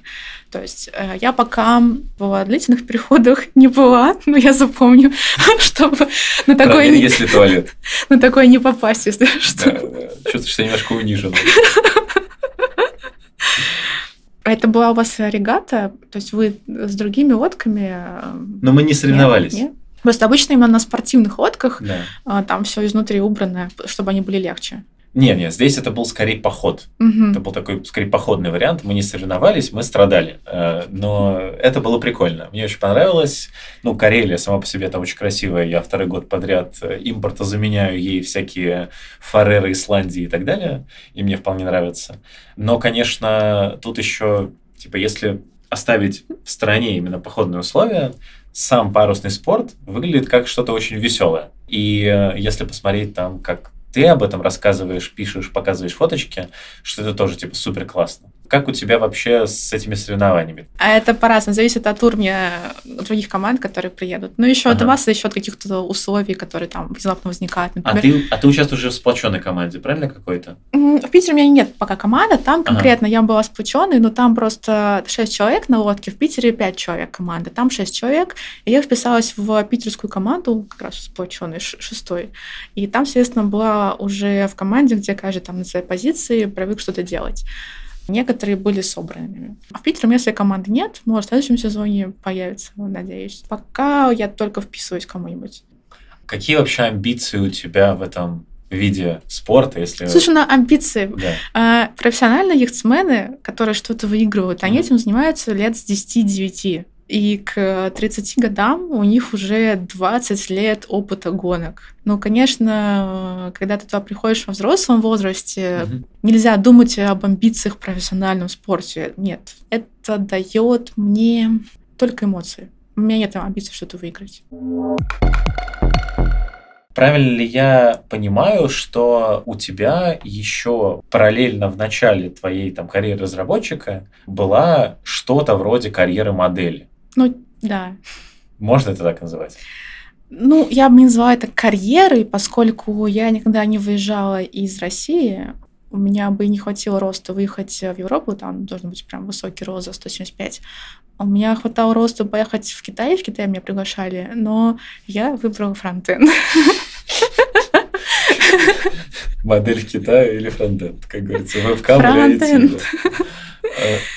То есть э, я пока в длительных переходах не была, но я запомню, чтобы на такой... Не... если туалет. На такой не попасть, если что. Чувствуешь себя немножко унижен. А это была у вас регата? То есть вы с другими лодками? Э, но мы не соревновались. Нет? Нет? Просто обычно именно на спортивных лодках да. А, там все изнутри убрано, чтобы они были легче. Нет, нет, здесь это был скорее поход. Угу. Это был такой скорее походный вариант. Мы не соревновались, мы страдали. Э, но это было прикольно. Мне очень понравилось. Ну, Карелия сама по себе там очень красивая. Я второй год подряд э, импорта заменяю ей всякие Фареры, Исландии и так далее. И мне вполне нравится. Но, конечно, тут еще, типа, если оставить в стороне именно походные условия, сам парусный спорт выглядит как что-то очень веселое. И э, если посмотреть там, как ты об этом рассказываешь, пишешь, показываешь фоточки, что это тоже типа супер классно. Как у тебя вообще с этими соревнованиями? А это по-разному, зависит от уровня других команд, которые приедут. Ну, еще ага. от вас, еще от каких-то условий, которые там внезапно возникают. А Например, а, ты, а ты участвуешь уже в сплоченной команде, правильно какой-то? В Питере у меня нет пока команды, там конкретно ага. я была сплоченной, но там просто 6 человек на лодке, в Питере 5 человек команда, там 6 человек, и я вписалась в питерскую команду, как раз сплоченной, шестой, и там, соответственно, была уже в команде, где каждый там на своей позиции привык что-то делать. Некоторые были собранными. А в Питере у меня своей команды нет. Может, в следующем сезоне появится, надеюсь. Пока я только вписываюсь кому-нибудь. Какие вообще амбиции у тебя в этом виде спорта, если... Слушай, на амбиции. Да. А, профессиональные яхтсмены, которые что-то выигрывают, они mm-hmm. этим занимаются лет с 10-9. И к 30 годам у них уже 20 лет опыта гонок. Ну, конечно, когда ты туда приходишь во взрослом возрасте, угу. нельзя думать об амбициях в профессиональном спорте. Нет, это дает мне только эмоции. У меня нет амбиций что-то выиграть. Правильно ли я понимаю, что у тебя еще параллельно в начале твоей там, карьеры разработчика была что-то вроде карьеры модели? Ну, да. Можно это так называть? Ну, я бы не назвала это карьерой, поскольку я никогда не выезжала из России. У меня бы не хватило роста выехать в Европу, там должен быть прям высокий рост за 175. У меня хватало роста поехать в Китай, в Китай меня приглашали, но я выбрала фронтенд. Модель в Китае или фронтенд, как говорится, вебкам или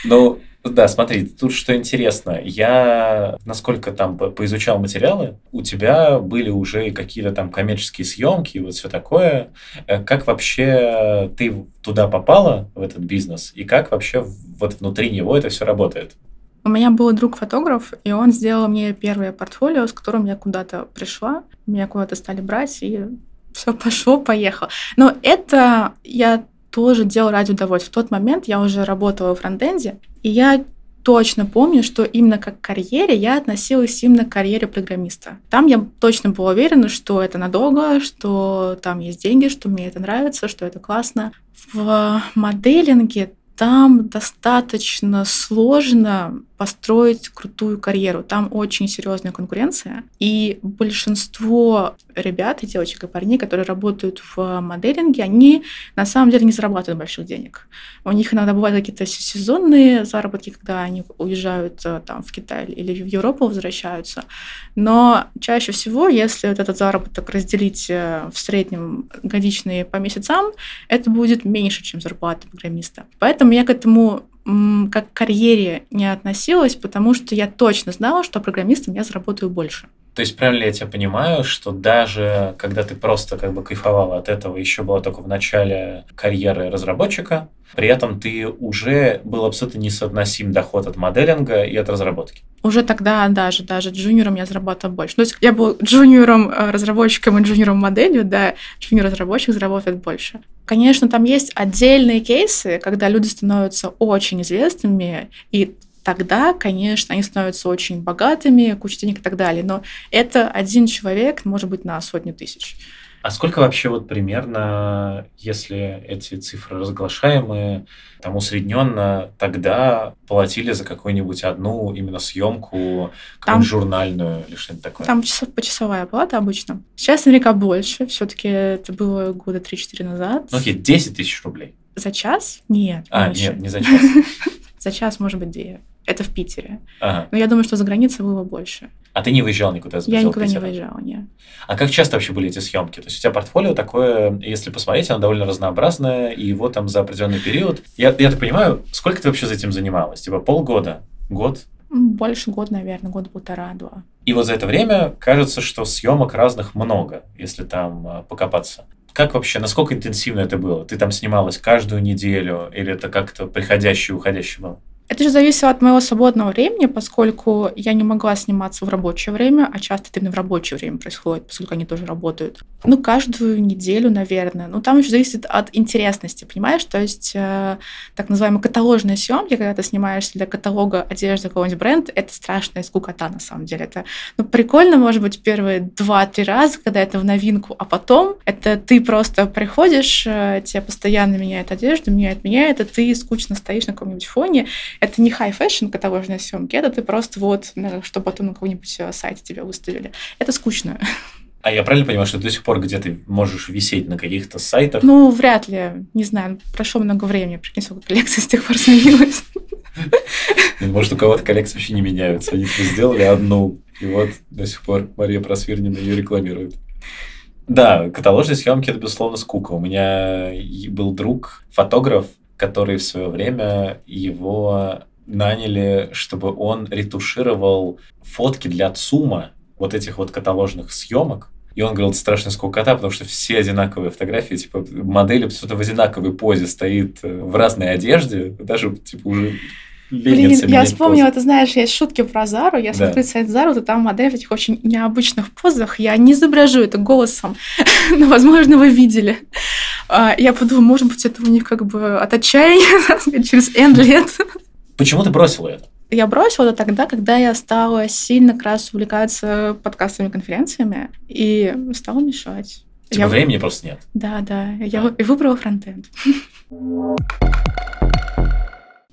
Ну, да, смотри, тут что интересно. Я, насколько там поизучал материалы, у тебя были уже какие-то там коммерческие съемки и вот все такое. Э, как вообще ты туда попала, в этот бизнес, и как вообще вот внутри него это все работает? У меня был друг-фотограф, и он сделал мне первое портфолио, с которым я куда-то пришла. Меня куда-то стали брать, и все пошло, поехало. Но это я тоже делал ради удовольствия. В тот момент я уже работала в фронтенде, и я точно помню, что именно как к карьере я относилась именно к карьере программиста. Там я точно была уверена, что это надолго, что там есть деньги, что мне это нравится, что это классно. В моделинге там достаточно сложно построить крутую карьеру. Там очень серьезная конкуренция, и большинство ребят и девочек и парней, которые работают в моделинге, они на самом деле не зарабатывают больших денег. У них иногда бывают какие-то сезонные заработки, когда они уезжают э, там в Китай или в Европу возвращаются. Но чаще всего, если вот этот заработок разделить э, в среднем годичные по месяцам, это будет меньше, чем зарплата программиста. Поэтому я к этому как к карьере не относилась, потому что я точно знала, что программистом я заработаю больше. То есть правильно я тебя понимаю, что даже когда ты просто как бы кайфовала от этого, еще была только в начале карьеры разработчика, при этом ты уже был абсолютно несоотносим доход от моделинга и от разработки. Уже тогда даже, даже джуниором я зарабатывала больше. То есть я был джуниором э, разработчиком и джуниором моделью, да, джуниор разработчик заработает больше. Конечно, там есть отдельные кейсы, когда люди становятся очень известными, и тогда, конечно, они становятся очень богатыми, куча денег и так далее. Но это один человек, может быть, на сотни тысяч. А сколько вообще вот примерно, если эти цифры разглашаемые, там усредненно тогда платили за какую-нибудь одну именно съемку, там, журнальную или что-нибудь такое? Там часов, почасовая плата обычно. Сейчас наверняка больше, все-таки это было года 3-4 назад. Ну окей, 10 тысяч рублей. За час? Нет. А, меньше. нет, не за час. За час, может быть, 2. Это в Питере. Ага. Но я думаю, что за границей было больше. А ты не выезжал никуда? Я никуда не выезжала, нет. А как часто вообще были эти съемки? То есть у тебя портфолио такое, если посмотреть, оно довольно разнообразное, и его там за определенный период. Я, я так понимаю, сколько ты вообще за этим занималась? Типа полгода? Год? Больше года, наверное, год полтора-два. И вот за это время кажется, что съемок разных много, если там а, покопаться. Как вообще, насколько интенсивно это было? Ты там снималась каждую неделю или это как-то приходящее и уходящее было? Это же зависело от моего свободного времени, поскольку я не могла сниматься в рабочее время, а часто это именно в рабочее время происходит, поскольку они тоже работают. Ну, каждую неделю, наверное. Ну, там еще зависит от интересности, понимаешь? То есть э, так называемые каталожные съемки, когда ты снимаешься для каталога одежды какого-нибудь бренда, это страшная скукота на самом деле. Это ну, прикольно, может быть, первые два-три раза, когда это в новинку, а потом это ты просто приходишь, э, тебе постоянно меняют одежду, меняют, меняют, а ты скучно стоишь на каком-нибудь фоне, это не high fashion каталожные съемки, это ты просто вот, чтобы потом на каком-нибудь э, сайте тебя выставили. Это скучно. А я правильно понимаю, что до сих пор где ты можешь висеть на каких-то сайтах? Ну, вряд ли. Не знаю, прошло много времени. Прикинь, сколько коллекций с тех пор сменилось. Ну, может, у кого-то коллекции вообще не меняются. Они сделали одну, и вот до сих пор Мария Просвирнина ее рекламирует. Да, каталожные съемки это, безусловно, скука. У меня был друг, фотограф, который в свое время его наняли, чтобы он ретушировал фотки для ЦУМа, вот этих вот каталожных съемок. И он говорил, это страшно скукота, потому что все одинаковые фотографии, типа модели кто-то в одинаковой позе стоит э, в разной одежде, даже типа уже Блин, я вспомнила, ты знаешь, есть шутки про Зару. Я да. смотрю сайт Зару, то там модель в этих очень необычных позах. Я не изображу это голосом, но, возможно, вы видели. А, я подумала, может быть, это у них как бы от отчаяния через N лет. Почему ты бросила это? Я бросила это тогда, когда я стала сильно как раз увлекаться подкастами, конференциями, и стала мешать. Типа я... времени просто нет. Да, да. Я а. выбрала фронтенд.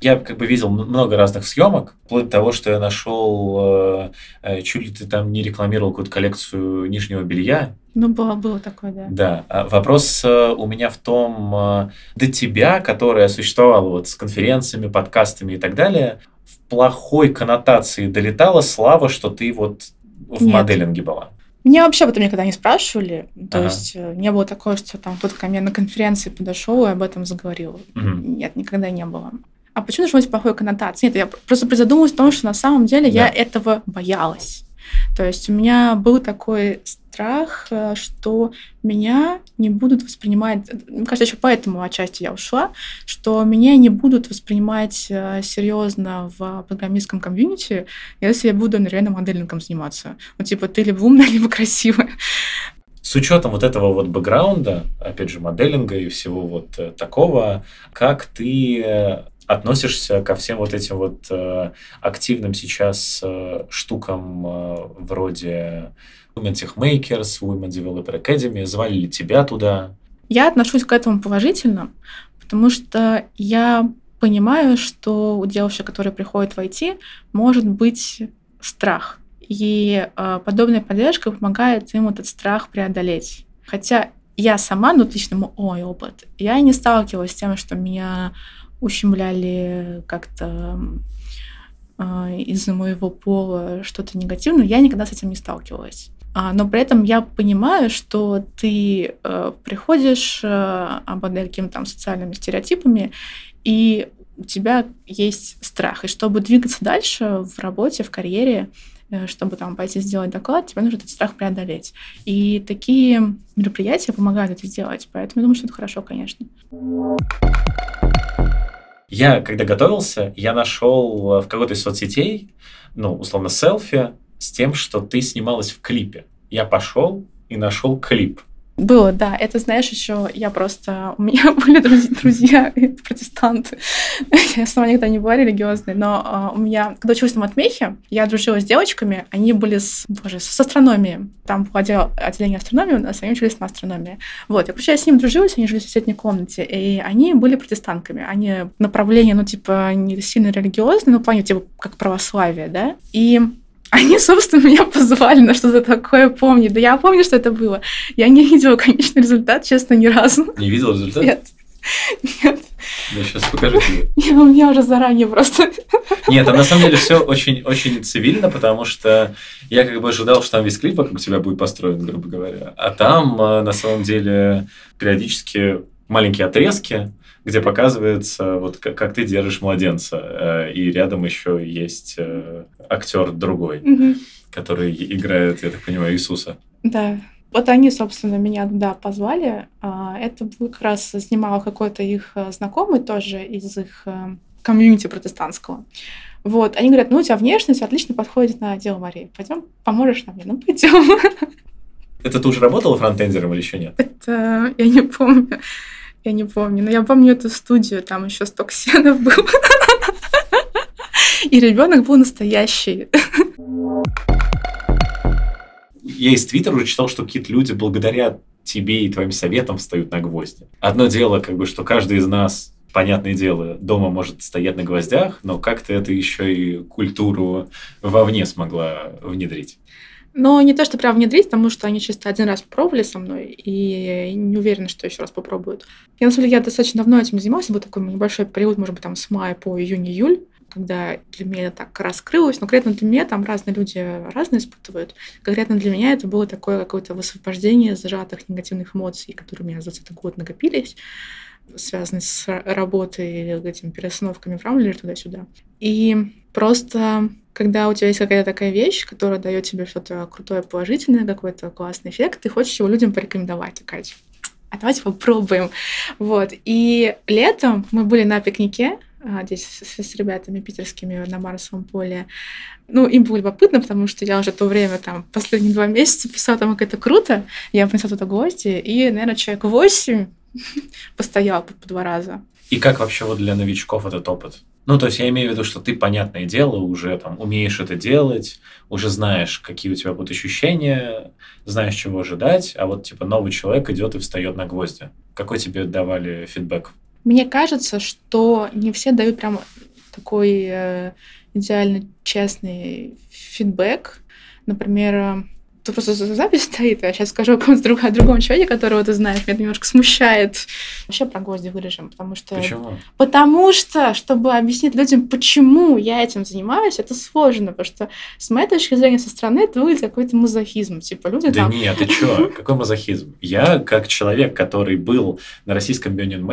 Я как бы видел много разных съемок, вплоть до того, что я нашел, э, э, чуть ли ты там не рекламировал какую-то коллекцию нижнего белья. Ну, было, было такое, да. Да. А вопрос э, у меня в том, до тебя, которая существовала вот с конференциями, подкастами и так далее, в плохой коннотации долетала слава, что ты вот в Нет. моделинге была? Меня вообще об этом никогда не спрашивали. То ага. есть не было такого, что там кто-то ко мне на конференции подошел и об этом заговорил. Угу. Нет, никогда не было а почему должно быть плохой коннотации? Нет, я просто призадумалась о том, что на самом деле да. я этого боялась. То есть у меня был такой страх, э, что меня не будут воспринимать, мне кажется, еще поэтому отчасти я ушла, что меня не будут воспринимать э, серьезно в программистском комьюнити, если я буду реально моделингом заниматься. Ну, типа, ты либо умная, либо красивая с учетом вот этого вот бэкграунда, опять же, моделинга и всего вот э, такого, как ты э, относишься ко всем вот этим вот э, активным сейчас э, штукам э, вроде Women Tech Makers, Women Developer Academy? Звали ли тебя туда? Я отношусь к этому положительно, потому что я понимаю, что у девушек, которые приходят в IT, может быть страх. И э, подобная поддержка помогает им этот страх преодолеть. Хотя я сама, ну, лично мой опыт, я не сталкивалась с тем, что меня ущемляли как-то э, из-за моего пола что-то негативное. Я никогда с этим не сталкивалась. А, но при этом я понимаю, что ты э, приходишь, э, обладая какими-то там социальными стереотипами, и у тебя есть страх. И чтобы двигаться дальше в работе, в карьере, э, чтобы там пойти сделать доклад, тебе нужно этот страх преодолеть. И такие мероприятия помогают это сделать. Поэтому я думаю, что это хорошо, конечно. Я, когда готовился, я нашел в какой-то из соцсетей, ну, условно, селфи с тем, что ты снималась в клипе. Я пошел и нашел клип. Было, да. Это, знаешь, еще я просто... У меня были друзья, протестанты. Я сама никогда не была религиозной, но uh, у меня, когда училась на матмехе, я дружила с девочками, они были с, боже, с астрономией. Там было отдел, отделение астрономии, у нас они учились на астрономии. Вот, я, короче, я с ним дружилась, они жили в соседней комнате, и они были протестантками. Они направление, ну, типа, не сильно религиозное, но в плане, типа, как православие, да. И они, собственно, меня позвали на что-то такое помнить. Да я помню, что это было. Я не видела конечный результат, честно, ни разу. Не видела результат? Нет. Нет. Я сейчас покажу тебе. Нет, у меня уже заранее просто. Нет, а на самом деле все очень, очень цивильно, потому что я как бы ожидал, что там весь клип вокруг тебя будет построен, грубо говоря. А там э, на самом деле периодически маленькие отрезки, где показывается, вот как, как ты держишь младенца, э, и рядом еще есть э, актер другой, Мгм. который играет, я так понимаю, Иисуса. Да. Вот они, собственно, меня туда позвали. А, Это был как раз снимал какой-то их э, знакомый тоже из их комьюнити протестантского. Вот, они говорят, ну, у тебя внешность отлично подходит на дело Марии. Пойдем, поможешь нам? Я, ну, пойдем. Это ты уже работала фронтендером или еще нет? Это я не помню. Я не помню. Но я помню эту студию, там еще сток сенов был. И ребенок был настоящий. Я из Твиттера уже читал, что какие-то люди благодаря тебе и твоим советам встают на гвозди. Одно дело, как бы, что каждый из нас понятное дело, дома может стоять на гвоздях, но как-то это еще и культуру вовне смогла внедрить. Но не то, что прям внедрить, потому что они чисто один раз попробовали со мной, и не уверена, что еще раз попробуют. Я, на самом деле, я достаточно давно этим занималась, был такой небольшой период, может быть, там с мая по июнь-июль, когда для меня это так раскрылось, но конкретно для меня там разные люди разные испытывают. Конкретно для меня это было такое какое-то высвобождение зажатых негативных эмоций, которые у меня за этот год накопились, связанные с работой, этими перестановками в Рамблере туда-сюда. И просто когда у тебя есть какая-то такая вещь, которая дает тебе что-то крутое, положительное, какой-то классный эффект, ты хочешь его людям порекомендовать, типа, а давайте попробуем. Вот. И летом мы были на пикнике, а, здесь с, с ребятами питерскими на Марсовом поле. Ну, им было любопытно, потому что я уже то время, там, последние два месяца писала там, как это круто. Я принесла туда гости, и, наверное, человек восемь постоял по, по два раза. И как вообще вот для новичков этот опыт? Ну, то есть я имею в виду, что ты, понятное дело, уже там умеешь это делать, уже знаешь, какие у тебя будут ощущения, знаешь, чего ожидать, а вот типа новый человек идет и встает на гвозди. Какой тебе давали фидбэк? Мне кажется, что не все дают прям такой э, идеально честный фидбэк. Например, э, тут просто запись стоит, я сейчас скажу о каком-то другом человеке, которого ты знаешь, меня это немножко смущает. Вообще про гвозди вырежем, потому что... Почему? Потому что, чтобы объяснить людям, почему я этим занимаюсь, это сложно, потому что с моей точки зрения со стороны это выглядит какой-то мазохизм. Типа люди Да там... нет, ты чё? Какой мазохизм? Я, как человек, который был на российском Бёнин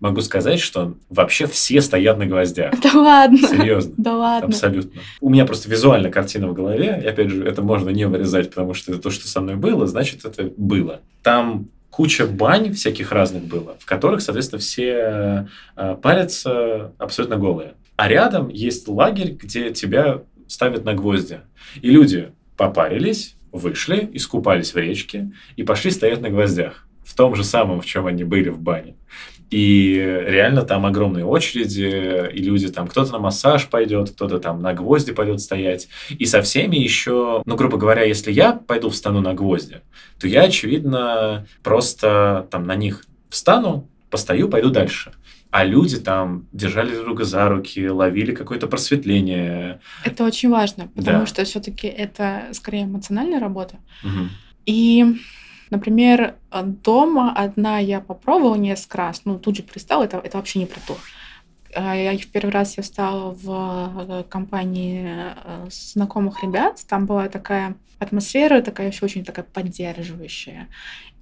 могу сказать, что вообще все стоят на гвоздях. Да ладно. Серьезно. Да ладно. Абсолютно. У меня просто визуально картина в голове, и опять же, это можно не вырезать, потому что это то, что со мной было, значит, это было. Там куча бань всяких разных было, в которых, соответственно, все э, парятся абсолютно голые. А рядом есть лагерь, где тебя ставят на гвозди. И люди попарились, вышли, искупались в речке и пошли стоять на гвоздях. В том же самом, в чем они были в бане. И реально там огромные очереди, и люди там, кто-то на массаж пойдет, кто-то там на гвозди пойдет стоять. И со всеми еще, ну, грубо говоря, если я пойду встану на гвозди, то я, очевидно, просто там на них встану, постою, пойду дальше а люди там держали друг друга за руки, ловили какое-то просветление. Это очень важно, потому да. что все-таки это скорее эмоциональная работа. Угу. И, например, дома одна я попробовала несколько раз, ну тут же пристала, это, это вообще не про то. А, я в первый раз я встала в э, компании э, знакомых ребят. Там была такая атмосфера, такая еще очень такая поддерживающая.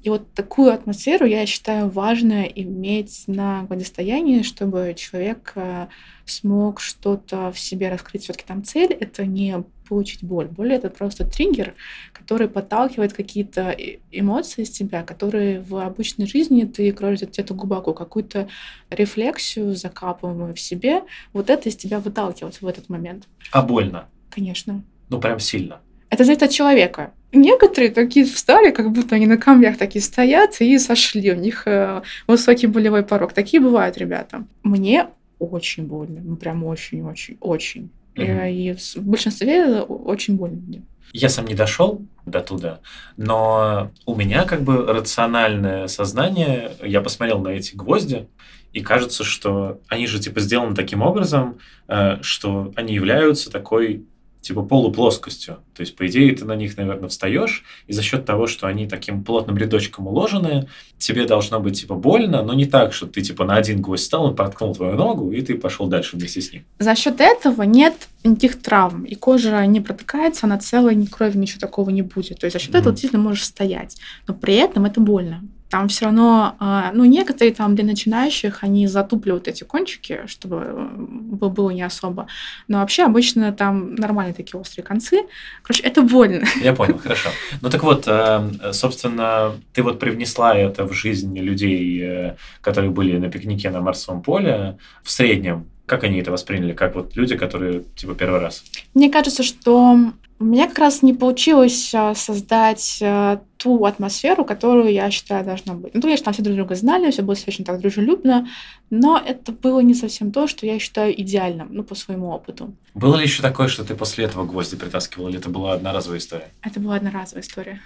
И вот такую атмосферу я считаю важно иметь на гладостоянии, чтобы человек э, смог что-то в себе раскрыть. Все-таки там цель — это не получить боль. Боль — это просто триггер, который подталкивает какие-то эмоции из тебя, которые в обычной жизни ты кроешь где-то глубоко, какую-то рефлексию закапываемую в себе. Вот это из тебя выталкивает в этот момент. А больно? Конечно. Ну, прям сильно. Это зависит от человека. Некоторые такие встали, как будто они на камнях такие стоят и сошли. У них э, высокий болевой порог. Такие бывают, ребята. Мне очень больно. Ну, прям очень-очень-очень. Угу. И в большинстве очень больно мне. Я сам не дошел до туда, но у меня как бы рациональное сознание, я посмотрел на эти гвозди, и кажется, что они же типа сделаны таким образом, э, что они являются такой типа полуплоскостью. То есть, по идее, ты на них, наверное, встаешь, и за счет того, что они таким плотным рядочком уложены, тебе должно быть типа больно, но не так, что ты типа на один гвоздь стал, он проткнул твою ногу, и ты пошел дальше вместе с ним. За счет этого нет никаких травм, и кожа не протыкается, она целая, ни крови, ничего такого не будет. То есть за счет mm-hmm. этого ты можешь стоять, но при этом это больно там все равно, а, ну, некоторые там для начинающих, они затупливают эти кончики, чтобы было не особо. Но вообще обычно там нормальные такие острые концы. Короче, это больно. Я понял, хорошо. Ну так вот, э, собственно, ты вот привнесла это в жизнь людей, э, которые были на пикнике на Марсовом поле. В среднем, как они это восприняли? Как вот люди, которые типа первый раз? Мне кажется, что у меня как раз не получилось а, создать а, ту атмосферу, которую я считаю должна быть. Ну, конечно, там все друг друга знали, все было достаточно так дружелюбно, но это было не совсем то, что я считаю идеальным, ну, по своему опыту. Было ли еще такое, что ты после этого гвозди притаскивала, или это была одноразовая история? Это была одноразовая история.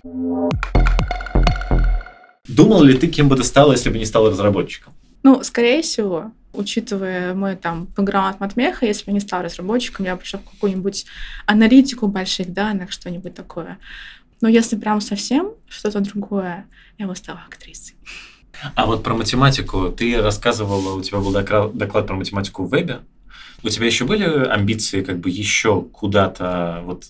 Думал ли ты, кем бы ты стала, если бы не стала разработчиком? Ну, скорее всего учитывая мой там бэкграунд матмеха, если бы я не стала разработчиком, я бы пришла в какую-нибудь аналитику больших данных, что-нибудь такое. Но если прям совсем что-то другое, я бы стала актрисой. А вот про математику ты рассказывала, у тебя был доклад про математику в вебе. У тебя еще были амбиции как бы еще куда-то вот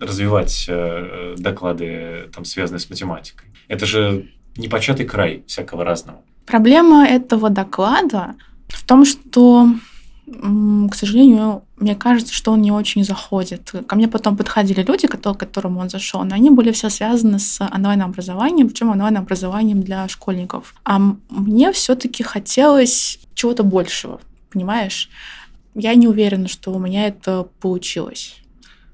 развивать э, доклады, там, связанные с математикой? Это же непочатый край всякого разного. Проблема этого доклада в том, что, к сожалению, мне кажется, что он не очень заходит. Ко мне потом подходили люди, к которым он зашел, но они были все связаны с онлайн-образованием, причем онлайн-образованием для школьников. А мне все-таки хотелось чего-то большего, понимаешь? Я не уверена, что у меня это получилось.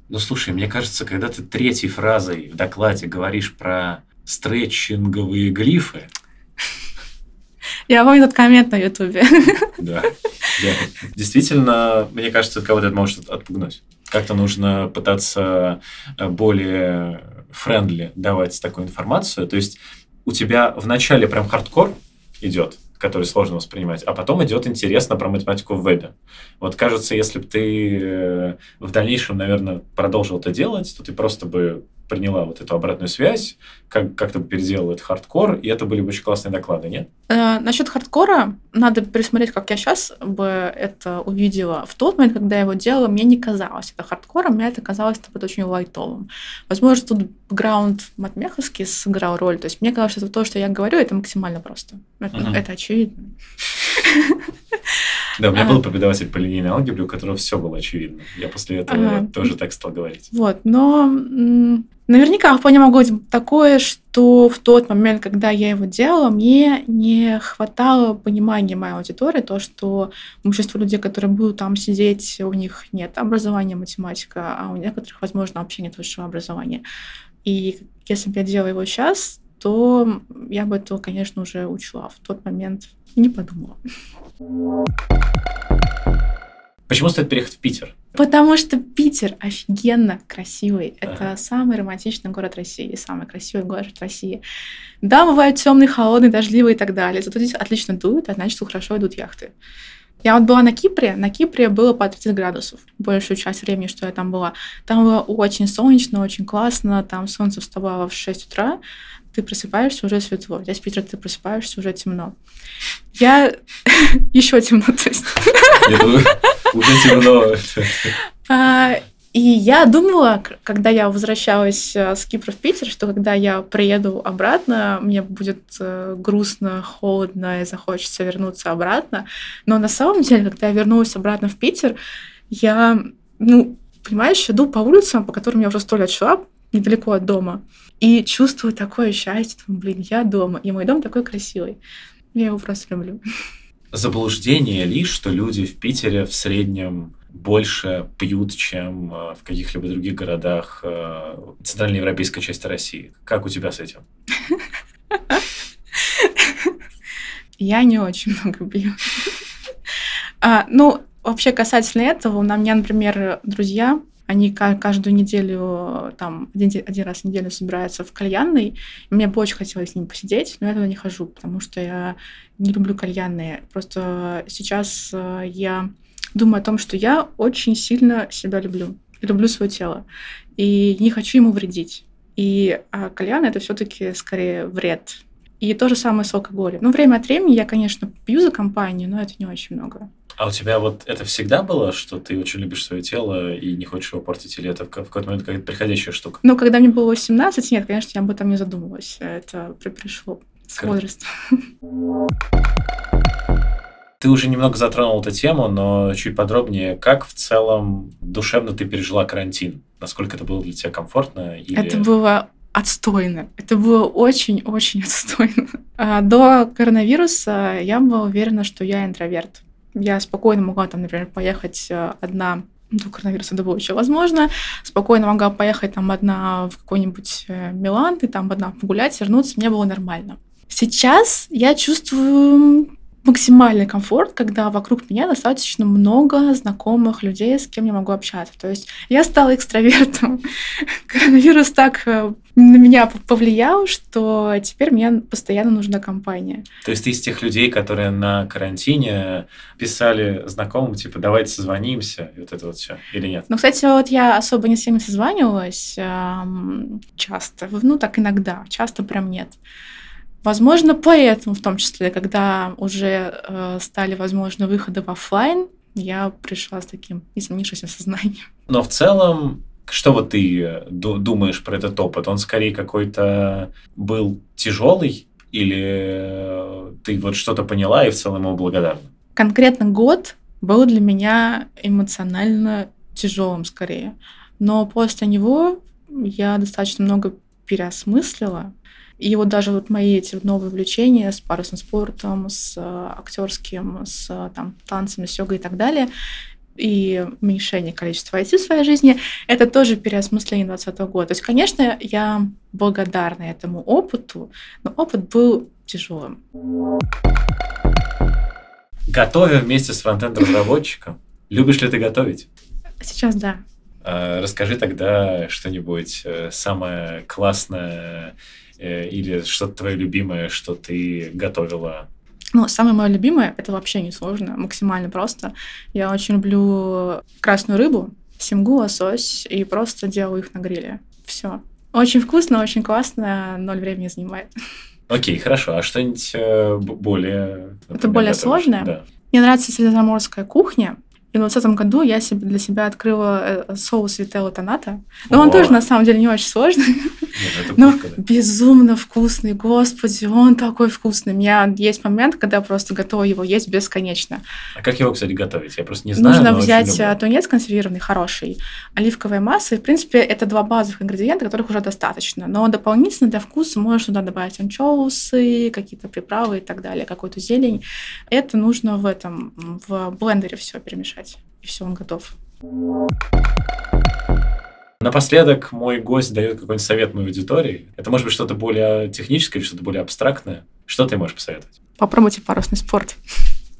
Ну, слушай, мне кажется, когда ты третьей фразой в докладе говоришь про стретчинговые глифы, я помню этот коммент на Ютубе. Да. Действительно, мне кажется, кого-то это может отпугнуть. Как-то нужно пытаться э, более friendly давать такую информацию. То есть у тебя в начале прям хардкор идет, который сложно воспринимать, а потом идет интересно про математику в вебе. Вот кажется, если бы ты э, в дальнейшем, наверное, продолжил это делать, то ты просто бы приняла вот эту обратную связь, как, как-то переделала этот хардкор, и это были бы очень классные доклады, нет? Э, насчет хардкора надо пересмотреть, как я сейчас бы это увидела. В тот момент, когда я его делала, мне не казалось это хардкором, мне это казалось это очень лайтовым. Возможно, тут бэкграунд матмеховский сыграл роль. То есть мне казалось, что то, что я говорю, это максимально просто. Это, uh-huh. это очевидно. Да, у меня был преподаватель по линейной алгебре, у которого все было очевидно. Я после этого тоже так стал говорить. Вот, но наверняка вполне могло быть такое, что в тот момент, когда я его делала, мне не хватало понимания моей аудитории, то, что большинство людей, которые будут там сидеть, у них нет образования математика, а у некоторых, возможно, вообще нет высшего образования. И если бы я делала его сейчас, то я бы этого, конечно, уже учла. В тот момент не подумала. Почему стоит переехать в Питер? Потому что Питер офигенно красивый. Это ага. самый романтичный город России, самый красивый город России. Да, бывают темный, холодный, дождливый и так далее. Зато здесь отлично дует, а значит, хорошо идут яхты. Я вот была на Кипре, на Кипре было по 30 градусов большую часть времени, что я там была. Там было очень солнечно, очень классно, там солнце вставало в 6 утра, ты просыпаешься, уже светло. Здесь в Питере ты просыпаешься, уже темно. Я... Еще темно, то есть. Уже темно. А, и я думала, когда я возвращалась э, с Кипра в Питер, что когда я приеду обратно, мне будет э, грустно, холодно и захочется вернуться обратно. Но на самом деле, когда я вернулась обратно в Питер, я, ну, понимаешь, иду по улицам, по которым я уже сто лет шла, недалеко от дома, и чувствую такое счастье, думаю, блин, я дома, и мой дом такой красивый. Я его просто люблю. Заблуждение ли, что люди в Питере в среднем больше пьют, чем э, в каких-либо других городах э, центральноевропейской части России. Как у тебя с этим? Я не очень много пью. А, ну, вообще касательно этого, у меня, например, друзья, они каждую неделю, там, один, один раз в неделю собираются в кальянной. Мне бы очень хотелось с ними посидеть, но я туда не хожу, потому что я не люблю кальянные. Просто сейчас э, я думаю о том, что я очень сильно себя люблю, люблю свое тело, и не хочу ему вредить. И а кальян это все-таки скорее вред. И то же самое с алкоголем. Ну, время от времени я, конечно, пью за компанию, но это не очень много. А у тебя вот это всегда было, что ты очень любишь свое тело и не хочешь его портить, или это в какой-то момент какая-то приходящая штука? Ну, когда мне было 18, нет, конечно, я об этом не задумывалась. Это пришло с возрастом. Ты уже немного затронул эту тему, но чуть подробнее, как в целом душевно ты пережила карантин? Насколько это было для тебя комфортно? Или... Это было отстойно. Это было очень-очень отстойно. А до коронавируса я была уверена, что я интроверт. Я спокойно могла там, например, поехать э, одна до коронавируса это было еще возможно. Спокойно могла поехать там одна в какой-нибудь э, Милан, и там одна погулять, вернуться, мне было нормально. Сейчас я чувствую максимальный комфорт, когда вокруг меня достаточно много знакомых людей, с кем я могу общаться. То есть я стала экстравертом. Коронавирус так э, на меня повлиял, что теперь мне постоянно нужна компания. То есть ты из тех людей, которые на карантине писали знакомым, типа, давайте созвонимся, и вот это вот все, или нет? Ну, кстати, вот я особо не с всеми созванивалась эм, часто, ну, так иногда, часто прям нет. Возможно, поэтому, в том числе, когда уже э, стали возможны выходы в офлайн, я пришла с таким изменившимся сознанием. Но в целом, что вот ты э, думаешь про этот опыт? Он скорее какой-то был тяжелый или э, ты вот что-то поняла и в целом ему благодарна? Конкретно год был для меня эмоционально тяжелым скорее. Но после него я достаточно много переосмыслила, и вот даже вот мои эти новые увлечения с парусным спортом, с э, актерским, с там, танцами, с йогой и так далее, и уменьшение количества IT в своей жизни, это тоже переосмысление 2020 года. То есть, конечно, я благодарна этому опыту, но опыт был тяжелым. Готовя вместе с фронтенд-разработчиком, любишь ли ты готовить? Сейчас да. А, расскажи тогда что-нибудь э, самое классное Э, или что-то твое любимое, что ты готовила? Ну, самое мое любимое это вообще не сложно, максимально просто. Я очень люблю красную рыбу, семгу, лосось, и просто делаю их на гриле. Все. Очень вкусно, очень классно, ноль времени занимает. Окей, хорошо. А что-нибудь э, более... Например, это более сложное? Да. Мне нравится средиземноморская кухня. И в 2020 году я себе, для себя открыла э, соус Вителла Тоната. Но О. он тоже, на самом деле, не очень сложный. Нет, ну, Но пушка, да. безумно вкусный, господи, он такой вкусный. У меня есть момент, когда я просто готова его есть бесконечно. А как его, кстати, готовить? Я просто не знаю. Нужно взять э, тунец консервированный, хороший, оливковая масса. И, в принципе, это два базовых ингредиента, которых уже достаточно. Но дополнительно для вкуса можешь туда добавить анчоусы, какие-то приправы и так далее, какую-то зелень. Это нужно в этом, в блендере все перемешать мешать. И все, он готов. Напоследок мой гость дает какой-нибудь совет моей аудитории. Это может быть что-то более техническое или что-то более абстрактное. Что ты можешь посоветовать? Попробуйте парусный спорт.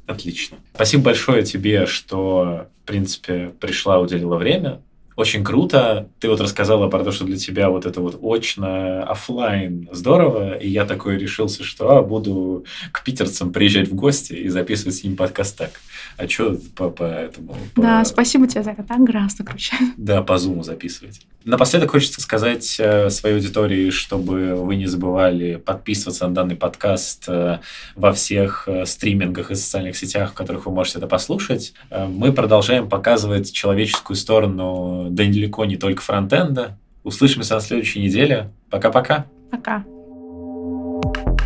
Отлично. Спасибо большое тебе, что, в принципе, пришла, уделила время. Очень круто. Ты вот рассказала про то, что для тебя вот это вот очно, офлайн здорово. И я такой решился, что а, буду к питерцам приезжать в гости и записывать с ним подкаст так. А что по, по этому? По... Да, спасибо тебе за это. Так гораздо круче. Да, по зуму записывать. Напоследок хочется сказать э, своей аудитории, чтобы вы не забывали подписываться на данный подкаст э, во всех э, стримингах и социальных сетях, в которых вы можете это послушать. Мы продолжаем показывать человеческую сторону, да недалеко не только фронтенда. Услышимся на следующей неделе. Пока-пока. Пока. -пока. Пока.